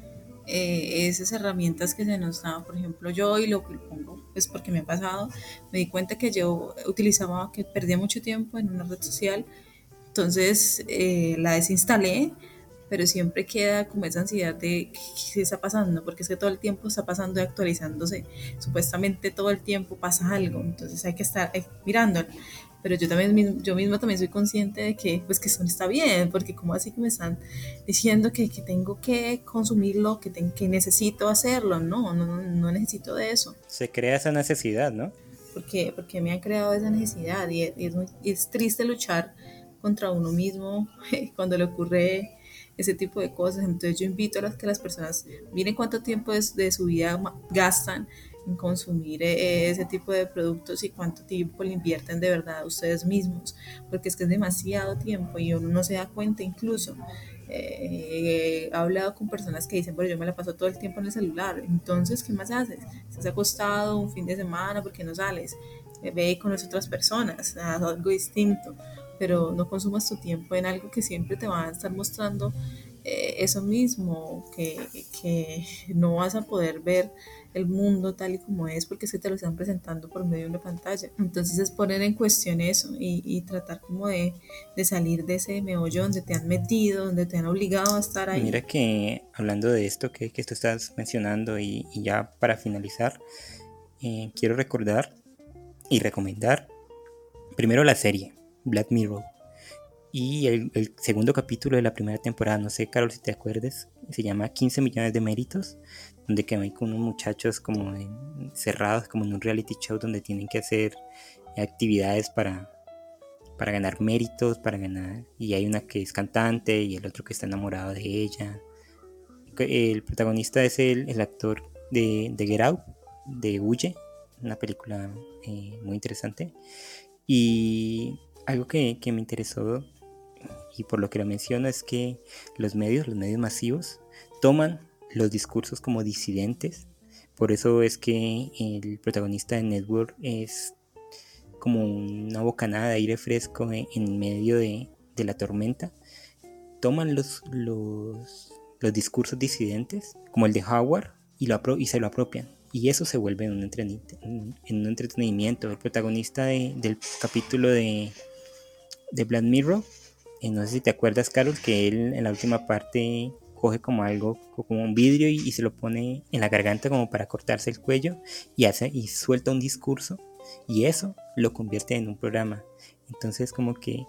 eh, esas herramientas que se nos dan, por ejemplo, yo y lo que pongo, pues porque me ha pasado, me di cuenta que yo utilizaba, que perdía mucho tiempo en una red social, entonces eh, la desinstalé, pero siempre queda como esa ansiedad de qué está pasando, porque es que todo el tiempo está pasando y actualizándose, supuestamente todo el tiempo pasa algo, entonces hay que estar eh, mirándolo pero yo también yo misma también soy consciente de que pues que eso no está bien, porque como así que me están diciendo que, que tengo que consumirlo, que, que necesito hacerlo, no, no, no necesito de eso. Se crea esa necesidad, ¿no? Porque, porque me han creado esa necesidad y es, y es triste luchar contra uno mismo cuando le ocurre ese tipo de cosas. Entonces yo invito a las que las personas miren cuánto tiempo de, de su vida gastan en consumir eh, ese tipo de productos y cuánto tiempo le invierten de verdad a ustedes mismos, porque es que es demasiado tiempo y uno no se da cuenta incluso. Eh, he hablado con personas que dicen, pero yo me la paso todo el tiempo en el celular, entonces, ¿qué más haces? Estás acostado un fin de semana, porque no sales? Ve con otras personas, haz algo distinto, pero no consumas tu tiempo en algo que siempre te va a estar mostrando eh, eso mismo, que, que no vas a poder ver el mundo tal y como es porque se te lo están presentando por medio de una pantalla. Entonces es poner en cuestión eso y, tratar como de, salir de ese meollo donde te han metido, donde te han obligado a estar ahí. Mira que hablando de esto que, que tú estás mencionando y, ya para finalizar, eh, quiero recordar y recomendar primero la serie Black Mirror. Y el, el, segundo capítulo de la primera temporada, no sé, Carol, si te acuerdes, se llama 15 millones de méritos donde que hay con unos muchachos como cerrados, como en un reality show donde tienen que hacer actividades para, para ganar méritos, para ganar, y hay una que es cantante y el otro que está enamorado de ella. El protagonista es el, el actor de, de, Get Out, de Huye, una película eh, muy interesante. Y algo que, que, me interesó y por lo que lo menciono es que los medios, los medios masivos, toman los discursos como disidentes. Por eso es que el protagonista de Network es como una bocanada de aire fresco en, medio de, la tormenta. Toman los, los, los, discursos disidentes, como el de Howard, y, lo y se lo apropian. Y eso se vuelve en un, un entretenimiento. El protagonista del capítulo de, de Black Mirror, eh, no sé si te acuerdas, Carol, que él en la última parte coge como algo, como un vidrio y, se lo pone en la garganta como para cortarse el cuello y hace y suelta un discurso y eso lo convierte en un programa. Entonces como que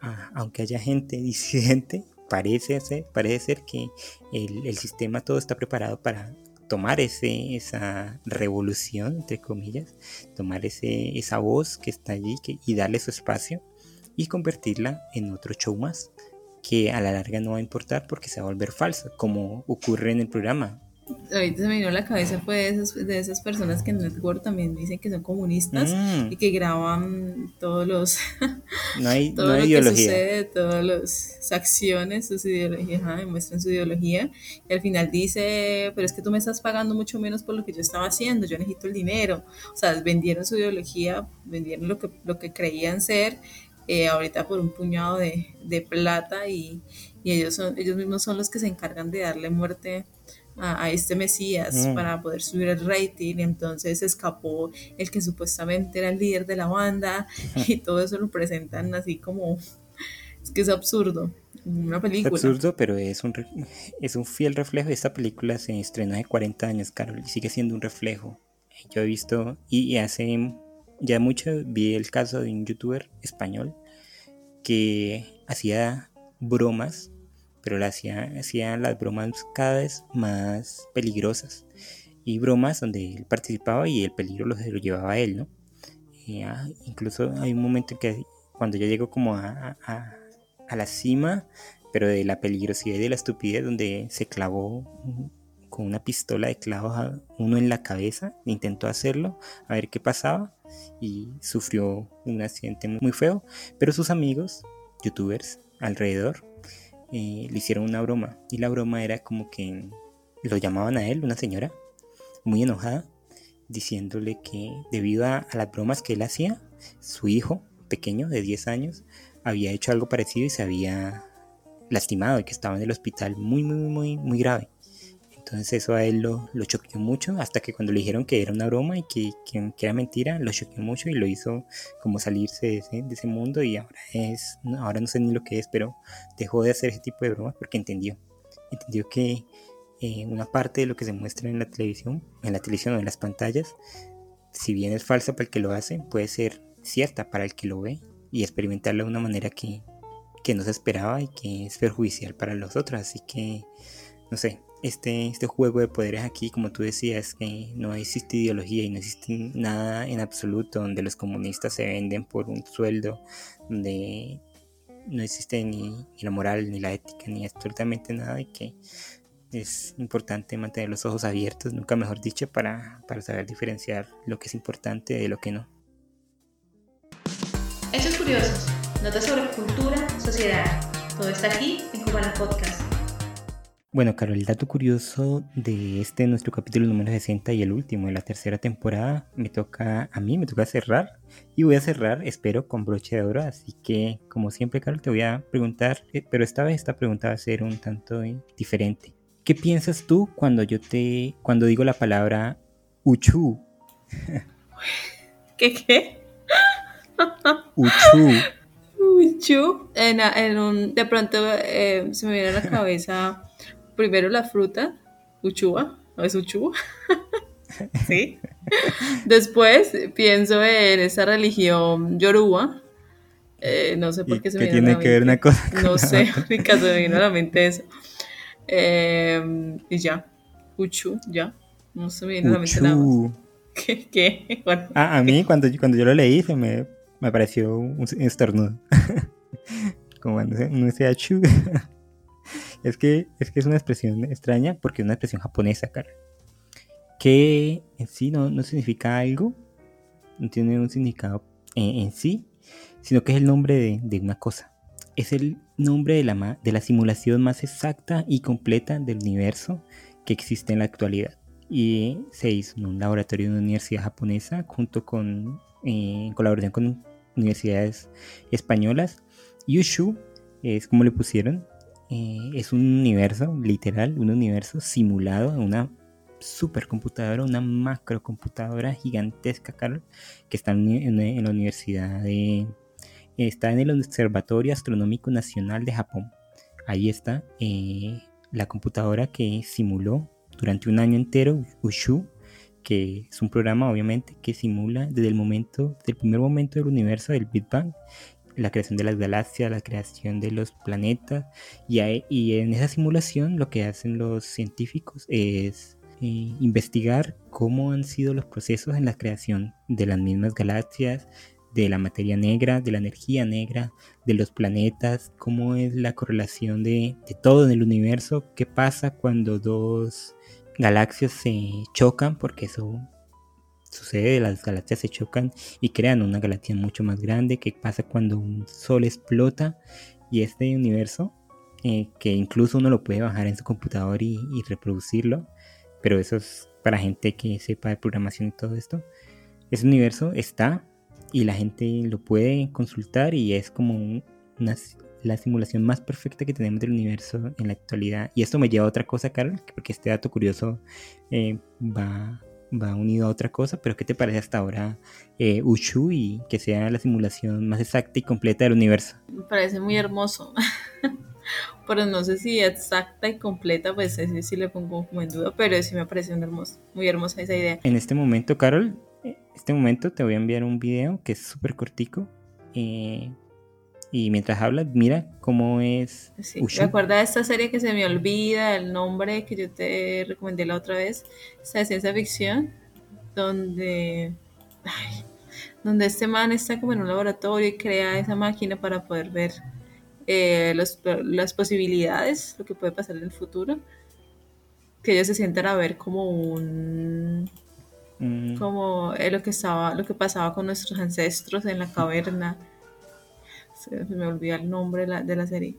ah, aunque haya gente disidente, parece ser, parece ser que el, el sistema todo está preparado para tomar ese, esa revolución, entre comillas, tomar ese, esa voz que está allí que, y darle su espacio y convertirla en otro show más que a la larga no va a importar porque se va a volver falsa, como ocurre en el programa. Ahorita se me vino la cabeza pues de esas personas que en Network también dicen que son comunistas mm. y que graban todos los no hay, todo lo ideología. que sucede, todas las acciones, sus ideologías, muestran su ideología y al final dice, pero es que tú me estás pagando mucho menos por lo que yo estaba haciendo, yo necesito el dinero, o sea, vendieron su ideología, vendieron lo que, lo que creían ser eh, ahorita por un puñado de, de plata y, y, ellos, son, ellos mismos son los que se encargan de darle muerte a, a este Mesías mm. para poder subir el rating y entonces escapó el que supuestamente era el líder de la banda y todo eso lo presentan así como es que es absurdo una película. Es absurdo, pero es un, es un fiel reflejo. Esta película se estrenó hace 40 años, Carol, y sigue siendo un reflejo. Yo he visto, y, y hace ya mucho vi el caso de un youtuber español que hacía bromas, pero hacía, hacía las bromas cada vez más peligrosas. Y bromas donde él participaba y el peligro lo, lo llevaba a él, ¿no? Ah, incluso hay un momento en que cuando ya llegó como a, a, la cima, pero de la peligrosidad y de la estupidez, donde se clavó con una pistola de clavos a uno en la cabeza, intentó hacerlo, a ver qué pasaba, y sufrió un accidente muy feo, pero sus amigos, youtubers alrededor, eh, le hicieron una broma y la broma era como que lo llamaban a él, una señora, muy enojada, diciéndole que debido a, las bromas que él hacía, su hijo pequeño de 10 años había hecho algo parecido y se había lastimado y que estaba en el hospital muy, muy, muy, muy grave. Entonces eso a él lo, lo choqueó mucho hasta que cuando le dijeron que era una broma y que, que, era mentira, lo choqueó mucho y lo hizo como salirse de ese, de ese, mundo y ahora es, ahora no sé ni lo que es, pero dejó de hacer ese tipo de bromas porque entendió, entendió que eh, una parte de lo que se muestra en la televisión, en la televisión o en las pantallas, si bien es falsa para el que lo hace, puede ser cierta para el que lo ve y experimentarla de una manera que, que no se esperaba y que es perjudicial para los otros, así que no sé, este, este juego de poderes aquí, como tú decías, que no existe ideología y no existe nada en absoluto donde los comunistas se venden por un sueldo, donde no existe ni, la moral, ni la ética, ni absolutamente nada y que es importante mantener los ojos abiertos, nunca mejor dicho, para, para saber diferenciar lo que es importante de lo que no. Hechos curiosos, notas sobre cultura, sociedad. Todo está aquí en Cubana Podcast. Bueno, Carol, el dato curioso de este nuestro capítulo número 60 y el último de la tercera temporada me toca a mí, me toca cerrar y voy a cerrar, espero, con broche de oro. Así que, como siempre, Carol, te voy a preguntar, eh, pero esta vez esta pregunta va a ser un tanto eh, diferente. ¿Qué piensas tú cuando yo te, cuando digo la palabra Uchu? ¿Qué qué? Uchu. Uchu. En, un, de pronto eh, se me viene a la cabeza primero la fruta, uchua, ¿no es uchua? sí. Después pienso en esa religión yoruba. Eh, no sé por qué se me viene a la mente. que ver una cosa? No sé, en caso me vino a la mente eso. Eh, y ya, uchu, ya. No se me viene a la mente nada más. ¿Qué? ¿Qué? ah, a mí cuando, cuando yo lo leí se me, me pareció un estornudo. Como cuando uno decía chu. Es que, es que es una expresión extraña porque es una expresión japonesa, cara. Que en sí no, no significa algo, no tiene un significado en, sí, sino que es el nombre de, de, una cosa. Es el nombre de la, de la simulación más exacta y completa del universo que existe en la actualidad. Y se hizo en un laboratorio de una universidad japonesa junto con, eh, en colaboración con universidades españolas. Yushu es como le pusieron, eh, es un universo, literal, un universo simulado en una supercomputadora, una macrocomputadora gigantesca, Carol, que está en, la Universidad de... Está en el Observatorio Astronómico Nacional de Japón. Ahí está eh, la computadora que simuló durante un año entero Ushu, que es un programa obviamente que simula desde el momento, desde el primer momento del universo del Big Bang, la creación de las galaxias, la creación de los planetas, y, en esa simulación lo que hacen los científicos es eh, investigar cómo han sido los procesos en la creación de las mismas galaxias, de la materia negra, de la energía negra, de los planetas, cómo es la correlación de, de todo en el universo, qué pasa cuando dos galaxias se chocan, porque eso sucede, las galaxias se chocan y crean una galaxia mucho más grande, qué pasa cuando un sol explota y este universo, eh, que incluso uno lo puede bajar en su computador y reproducirlo, pero eso es para gente que sepa de programación y todo esto. Ese universo está y la gente lo puede consultar y es como una, la simulación más perfecta que tenemos del universo en la actualidad. Y esto me lleva a otra cosa, Carol, porque este dato curioso eh, va, va unido a otra cosa, pero ¿qué te parece hasta ahora eh, Ushu y que sea la simulación más exacta y completa del universo? Me parece muy hermoso. pero no sé si exacta y completa, pues ese sí le pongo como en duda, pero sí me parece muy hermosa esa idea. En este momento, Carol, en este momento te voy a enviar un video que es súper cortico. Eh, y mientras hablas, mira cómo es. Sí, recuerda esta serie que se me olvida el nombre que yo te recomendé la otra vez, esta de ciencia ficción, donde, donde este man está como en un laboratorio y crea esa máquina para poder ver eh, las posibilidades, lo que puede pasar en el futuro, que ellos se sientan a ver como un mm. como lo que estaba, lo que pasaba con nuestros ancestros en la caverna. Se, me olvida el nombre de la, de la serie.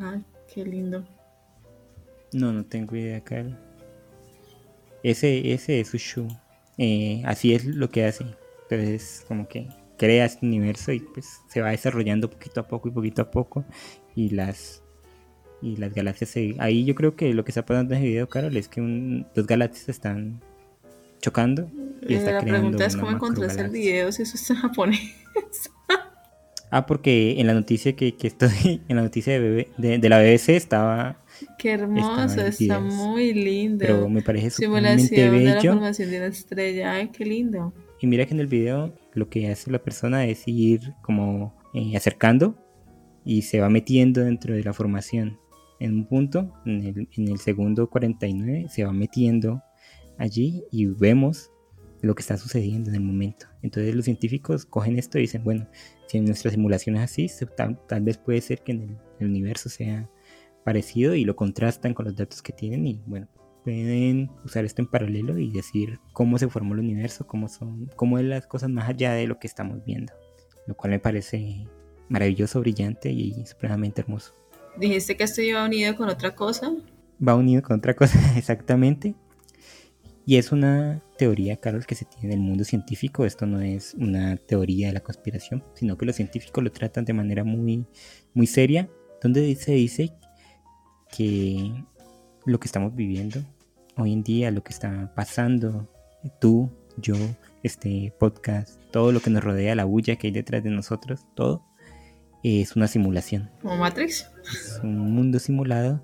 Ay, qué lindo. No, no tengo idea, Carl. Ese, ese es su eh, así es lo que hace. Entonces, como que crea este universo y pues se va desarrollando poquito a poco y poquito a poco y las y las galaxias se, ahí yo creo que lo que está pasando en el video Carol es que un, dos galaxias están chocando y está la pregunta es cómo encontraste el video si eso está en japonés ah porque en la noticia que, que estoy en la noticia de, de, la BBC estaba Qué hermoso, está muy lindo. Pero me parece Simulación bello. de la formación de una estrella, ay, qué lindo. Y mira que en el video lo que hace la persona es ir como eh, acercando y se va metiendo dentro de la formación. En un punto, en el, segundo 49, se va metiendo allí y vemos lo que está sucediendo en el momento. Entonces los científicos cogen esto y dicen, bueno, si en nuestra simulación es así, tal, vez puede ser que en el, universo sea parecido y lo contrastan con los datos que tienen y bueno, pueden usar esto en paralelo y decir cómo se formó el universo, cómo son, cómo es las cosas más allá de lo que estamos viendo, lo cual me parece maravilloso, brillante y supremamente hermoso. Dijiste que esto iba unido con otra cosa. Va unido con otra cosa, exactamente. Y es una teoría, Carlos, que se tiene en el mundo científico. Esto no es una teoría de la conspiración, sino que los científicos lo tratan de manera muy, muy seria, donde se dice que lo que estamos viviendo hoy en día, lo que está pasando, tú, yo, este podcast, todo lo que nos rodea, la bulla que hay detrás de nosotros, todo es una simulación. Como Matrix. Es un mundo simulado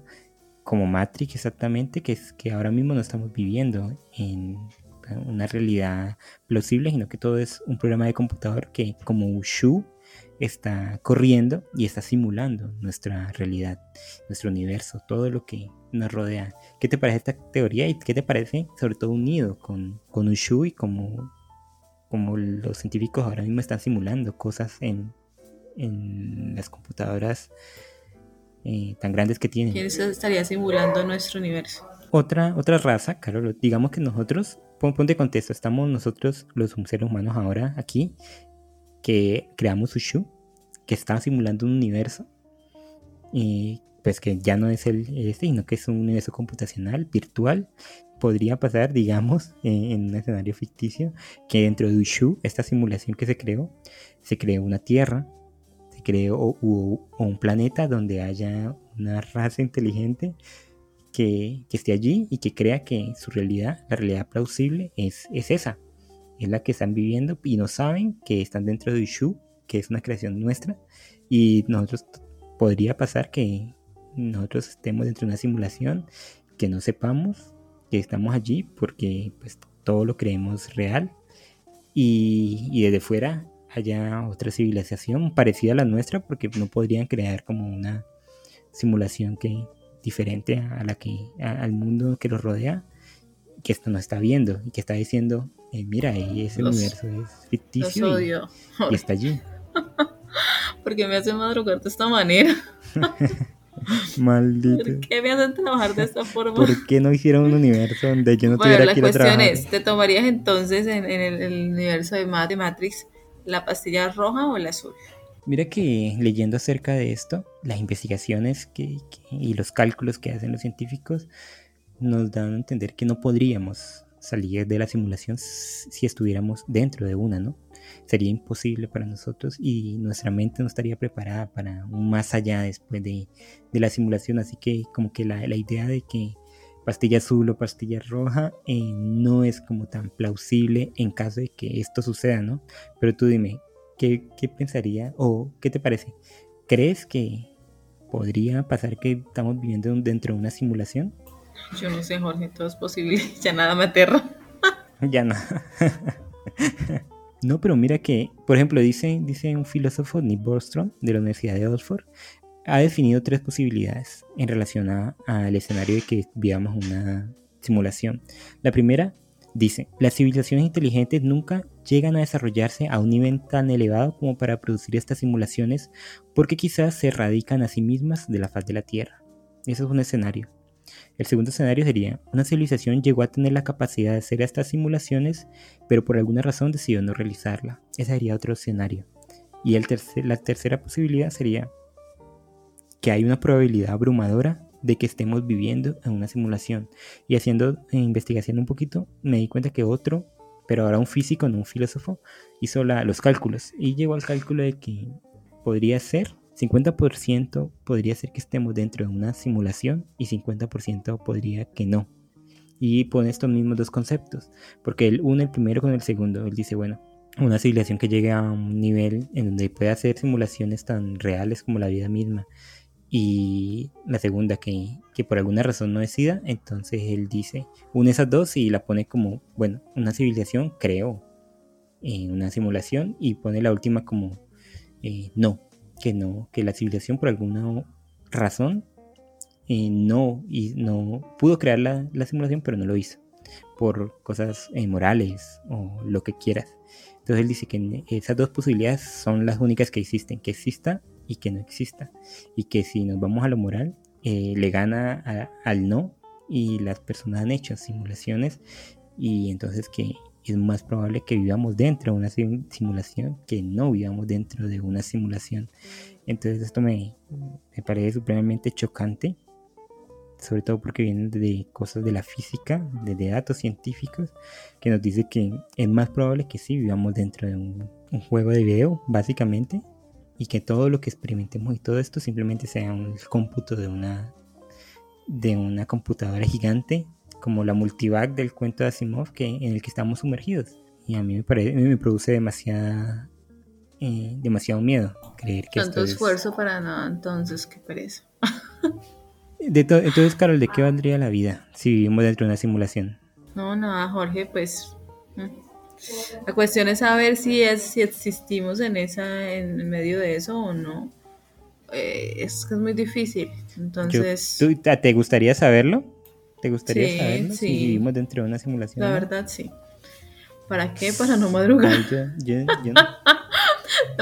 como Matrix exactamente, que es que ahora mismo no estamos viviendo en una realidad plausible, sino que todo es un programa de computador que como Ushu está corriendo y está simulando nuestra realidad, nuestro universo, todo lo que nos rodea. ¿Qué te parece esta teoría y qué te parece sobre todo unido con, con Ushu y como, como los científicos ahora mismo están simulando cosas en, en las computadoras eh, tan grandes que tienen? ¿Quién estaría simulando nuestro universo? Otra, otra raza, claro, digamos que nosotros, ponte de contexto, estamos nosotros los seres humanos ahora aquí que creamos Ushu que está simulando un universo, y pues que ya no es el este, sino que es un universo computacional, virtual. Podría pasar, digamos, en, un escenario ficticio, que dentro de Ushu, esta simulación que se creó, se creó una Tierra, se creó un planeta donde haya una raza inteligente que, esté allí y que crea que su realidad, la realidad plausible, es, es esa. Es la que están viviendo y no saben que están dentro de Ushu, que es una creación nuestra. Y nosotros podría pasar que nosotros estemos dentro de una simulación, que no sepamos que estamos allí porque pues todo lo creemos real y, y desde fuera haya otra civilización parecida a la nuestra porque no podrían crear como una simulación que diferente a la que al mundo que los rodea que esto no está viendo y que está diciendo eh, mira ese universo es ficticio y, y, está allí porque me hace madrugar de esta manera Maldito. ¿Por qué me hacen trabajar de esta forma? ¿Por qué no hicieron un universo donde yo no bueno, tuviera que ir a trabajar? La cuestión es, ¿te tomarías entonces en, el, universo de Matrix la pastilla roja o el azul? Mira que leyendo acerca de esto, las investigaciones que, y los cálculos que hacen los científicos nos dan a entender que no podríamos salir de la simulación si estuviéramos dentro de una, ¿no? Sería imposible para nosotros y nuestra mente no estaría preparada para un más allá después de, la simulación, así que como que la, idea de que pastilla azul o pastilla roja eh, no es como tan plausible en caso de que esto suceda, ¿no? Pero tú dime, ¿qué, qué pensaría o qué te parece? ¿Crees que podría pasar que estamos viviendo dentro de una simulación? Yo no sé, Jorge, todo es posible. Ya nada me aterra. ya nada. no, pero mira que, por ejemplo, dice, dice un filósofo, Nick Bostrom, de la Universidad de Oxford, ha definido tres posibilidades en relación al escenario de que vivamos una simulación. La primera dice, las civilizaciones inteligentes nunca llegan a desarrollarse a un nivel tan elevado como para producir estas simulaciones porque quizás se erradican a sí mismas de la faz de la Tierra. Eso es un escenario. El segundo escenario sería, una civilización llegó a tener la capacidad de hacer estas simulaciones, pero por alguna razón decidió no realizarla. Ese sería otro escenario. Y el la tercera posibilidad sería que hay una probabilidad abrumadora de que estemos viviendo en una simulación. Y haciendo investigación un poquito, me di cuenta que otro, pero ahora un físico, no un filósofo, hizo los cálculos y llegó al cálculo de que podría ser 50% podría ser que estemos dentro de una simulación y 50% podría que no. Y pone estos mismos dos conceptos, porque él une el primero con el segundo. Él dice, bueno, una civilización que llegue a un nivel en donde pueda hacer simulaciones tan reales como la vida misma. Y la segunda, que, que por alguna razón no decida, entonces él dice, une esas dos y la pone como, bueno, una civilización creo en una simulación y pone la última como, eh, no, que no, que la civilización por alguna razón eh, no, y no pudo crear la, simulación, pero no lo hizo por cosas eh, morales o lo que quieras. Entonces él dice que esas dos posibilidades son las únicas que existen, que exista y que no exista. Y que si nos vamos a lo moral, eh, le gana al no y las personas han hecho simulaciones y entonces que es más probable que vivamos dentro de una simulación que no vivamos dentro de una simulación. Entonces esto me, me parece supremamente chocante, sobre todo porque viene de cosas de la física, de, datos científicos, que nos dice que es más probable que sí vivamos dentro de un, un juego de video, básicamente, y que todo lo que experimentemos y todo esto simplemente sea un cómputo de una de una computadora gigante como la multivac del cuento de Asimov que, en el que estamos sumergidos. Y a mí me, parece, me produce demasiada, eh, demasiado miedo creer que Tanto esfuerzo para nada, entonces, qué pereza. de entonces, Carol, ¿de qué valdría la vida si vivimos dentro de una simulación? No, nada, Jorge, pues... Mm. La cuestión es saber si, es, si existimos en, esa, en medio de eso o no. Eh, es que es muy difícil. Entonces... ¿Te gustaría saberlo? ¿Te gustaría saberlo? Si vivimos dentro de una simulación. La verdad, sí. ¿Para qué? Para no madrugar. no.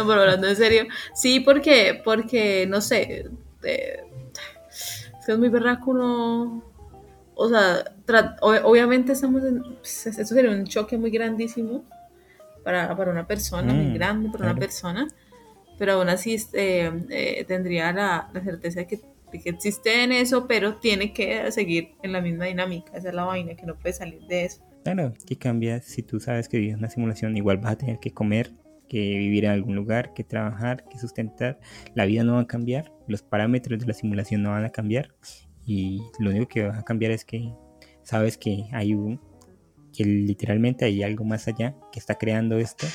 pero hablando en serio. Sí, porque, porque no sé. es que es muy berraco uno. O sea, obviamente estamos en. Pues, esto sería un choque muy grandísimo para, para una persona, muy mm, grande para una persona. pero aún así eh, eh, tendría la, la certeza de que, de que, existe en eso, pero tiene que seguir en la misma dinámica, esa es la vaina, que no puede salir de eso. Claro, que cambia si tú sabes que vives una simulación, igual vas a tener que comer, que vivir en algún lugar, que trabajar, que sustentar. La vida no va a cambiar, los parámetros de la simulación no van a cambiar y lo único que va a cambiar es que sabes que hay un, que literalmente hay algo más allá que está creando esto.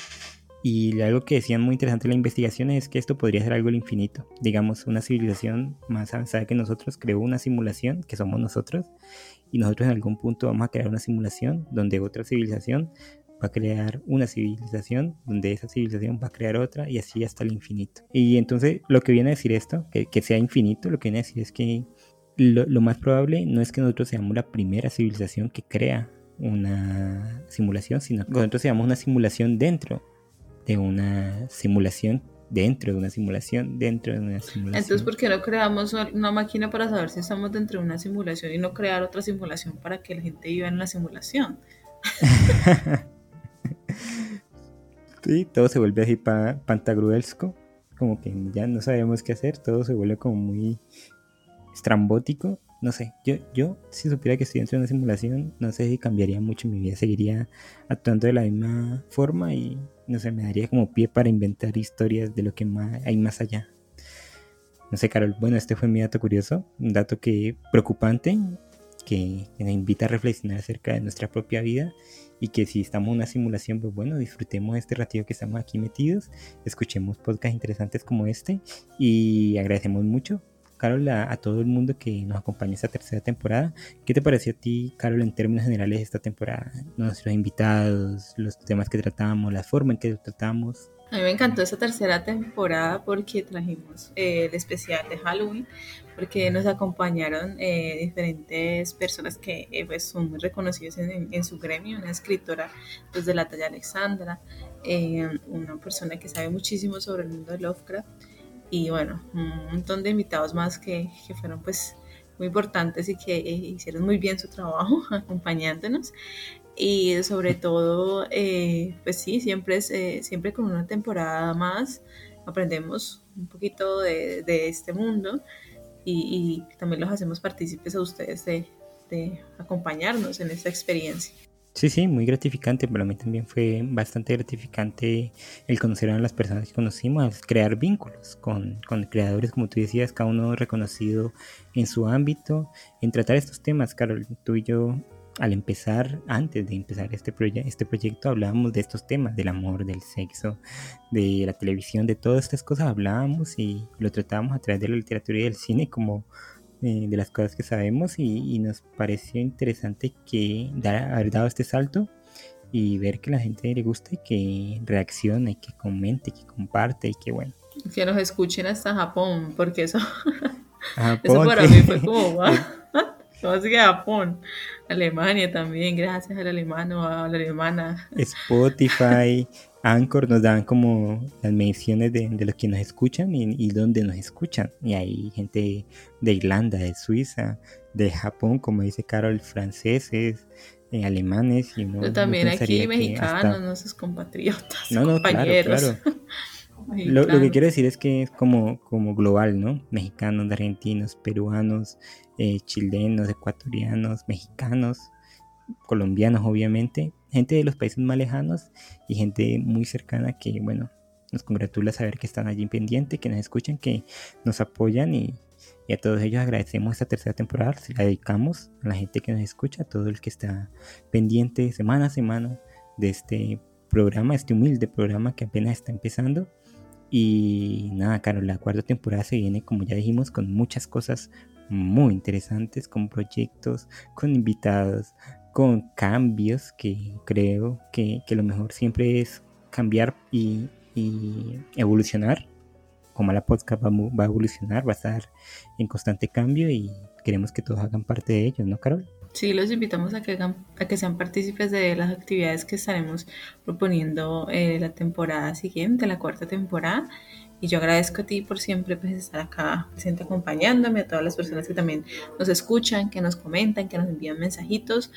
Y algo que decían muy interesante en la investigación es que esto podría ser algo infinito. Digamos, una civilización más avanzada que nosotros creó una simulación, que somos nosotros, y nosotros en algún punto vamos a crear una simulación donde otra civilización va a crear una civilización, donde esa civilización va a crear otra, y así hasta el infinito. Y entonces lo que viene a decir esto, que, que sea infinito, lo que viene a decir es que lo, lo más probable no es que nosotros seamos la primera civilización que crea una simulación, sino que nosotros seamos una simulación dentro de una simulación dentro de una simulación dentro de una simulación. Entonces, ¿por qué no creamos una máquina para saber si estamos dentro de una simulación y no crear otra simulación para que la gente viva en la simulación? sí, todo se vuelve así pa pantagruelsco, como que ya no sabemos qué hacer, todo se vuelve como muy estrambótico no sé, yo, yo si supiera que estoy dentro de una simulación, no sé si cambiaría mucho mi vida, seguiría actuando de la misma forma y no sé, me daría como pie para inventar historias de lo que hay más allá. No sé, Carol, bueno, este fue mi dato curioso, un dato que preocupante, que, que nos invita a reflexionar acerca de nuestra propia vida y que si estamos en una simulación, pues bueno, disfrutemos este ratito que estamos aquí metidos, escuchemos podcasts interesantes como este y agradecemos mucho Carol, a, todo el mundo que nos acompaña esta tercera temporada. ¿Qué te pareció a ti, Carol, en términos generales esta temporada? Nuestros invitados, los temas que tratamos, la forma en que tratamos. A mí me encantó esta tercera temporada porque trajimos eh, el especial de Halloween, porque nos acompañaron eh, diferentes personas que eh, pues, son muy reconocidas en, su gremio, una escritora pues, de la talla Alexandra, una persona que sabe muchísimo sobre el mundo de Lovecraft y bueno, un montón de invitados más que, que fueron pues muy importantes y que eh, hicieron muy bien su trabajo acompañándonos. Y sobre todo eh, pues sí siempre es eh, siempre con una temporada más aprendemos un poquito de, de este mundo y, también los hacemos partícipes a ustedes de, de acompañarnos en esta experiencia Sí, sí, muy gratificante. Para mí también fue bastante gratificante el conocer a las personas que conocimos, crear vínculos con, con creadores, como tú decías, cada uno reconocido en su ámbito, en tratar estos temas. Carol, tú y yo, al empezar, antes de empezar este, proye este proyecto, hablábamos de estos temas, del amor, del sexo, de la televisión, de todas estas cosas hablábamos y lo tratábamos a través de la literatura y del cine como eh, de las cosas que sabemos y, nos pareció interesante que dar, haber dado este salto y ver que la gente le gusta y que reaccione, que comente, que comparte y que bueno. Que nos escuchen hasta Japón, porque eso, eso para mí fue como, wow. ¿Cómo que Japón? Alemania también, gracias al alemano, a la alemana. Spotify, Anchor nos dan como las menciones de, los que nos escuchan y, y dónde nos escuchan. Y hay gente de Irlanda, de Suiza, de Japón, como dice Carol, franceses, eh, alemanes. Y no, también aquí mexicanos, nuestros compatriotas, no, no, compañeros. Claro, claro. Lo, lo, que quiero decir es que es como, como global, ¿no? Mexicanos, argentinos, peruanos, eh, chilenos, ecuatorianos, mexicanos, colombianos, obviamente, gente de los países más lejanos y gente muy cercana que, bueno, nos congratula saber que están allí pendientes, que nos escuchan, que nos apoyan y, a todos ellos agradecemos esta tercera temporada, se la dedicamos a la gente que nos escucha, a todo el que está pendiente semana a semana de este programa, este humilde programa que apenas está empezando. Y nada, Carol, la cuarta temporada se viene, como ya dijimos, con muchas cosas muy interesantes, con proyectos, con invitados, con cambios que creo que, lo mejor siempre es cambiar y, evolucionar. Como la podcast va, va, a evolucionar, va a estar en constante cambio y queremos que todos hagan parte de ello, ¿no, Carol? Sí, los invitamos a que, hagan, a que sean partícipes de las actividades que estaremos proponiendo eh, la temporada siguiente, la cuarta temporada. Y yo agradezco a ti por siempre pues, estar acá presente acompañándome, a todas las personas que también nos escuchan, que nos comentan, que nos envían mensajitos.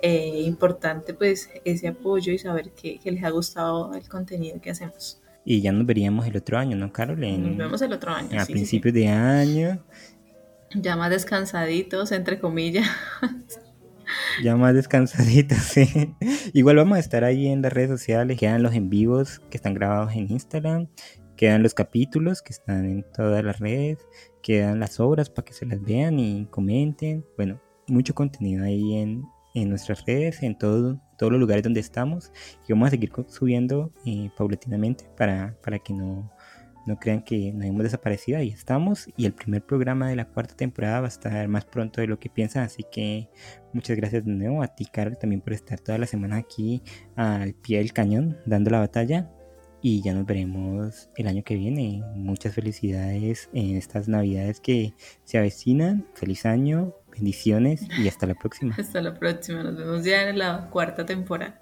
Eh, importante pues ese apoyo y saber que, que les ha gustado el contenido que hacemos. Y ya nos veríamos el otro año, ¿no, Carol? nos vemos el otro año. A principios de año. Ya más descansaditos, entre comillas. Ya más descansaditos, sí. Igual vamos a estar ahí en las redes sociales. Quedan los en vivos que están grabados en Instagram. Quedan los capítulos que están en todas las redes. Quedan las obras para que se las vean y comenten. Bueno, mucho contenido ahí en, en nuestras redes, en todo, todos los lugares donde estamos. Y vamos a seguir subiendo eh, paulatinamente para, para que no, no crean que nos hemos desaparecido. Ahí estamos. Y el primer programa de la cuarta temporada va a estar más pronto de lo que piensan. Así que muchas gracias de nuevo a ti, Carol, también por estar toda la semana aquí al pie del cañón, dando la batalla. Y ya nos veremos el año que viene. Muchas felicidades en estas navidades que se avecinan. Feliz año, bendiciones y hasta la próxima. Hasta la próxima. Nos vemos ya en la cuarta temporada.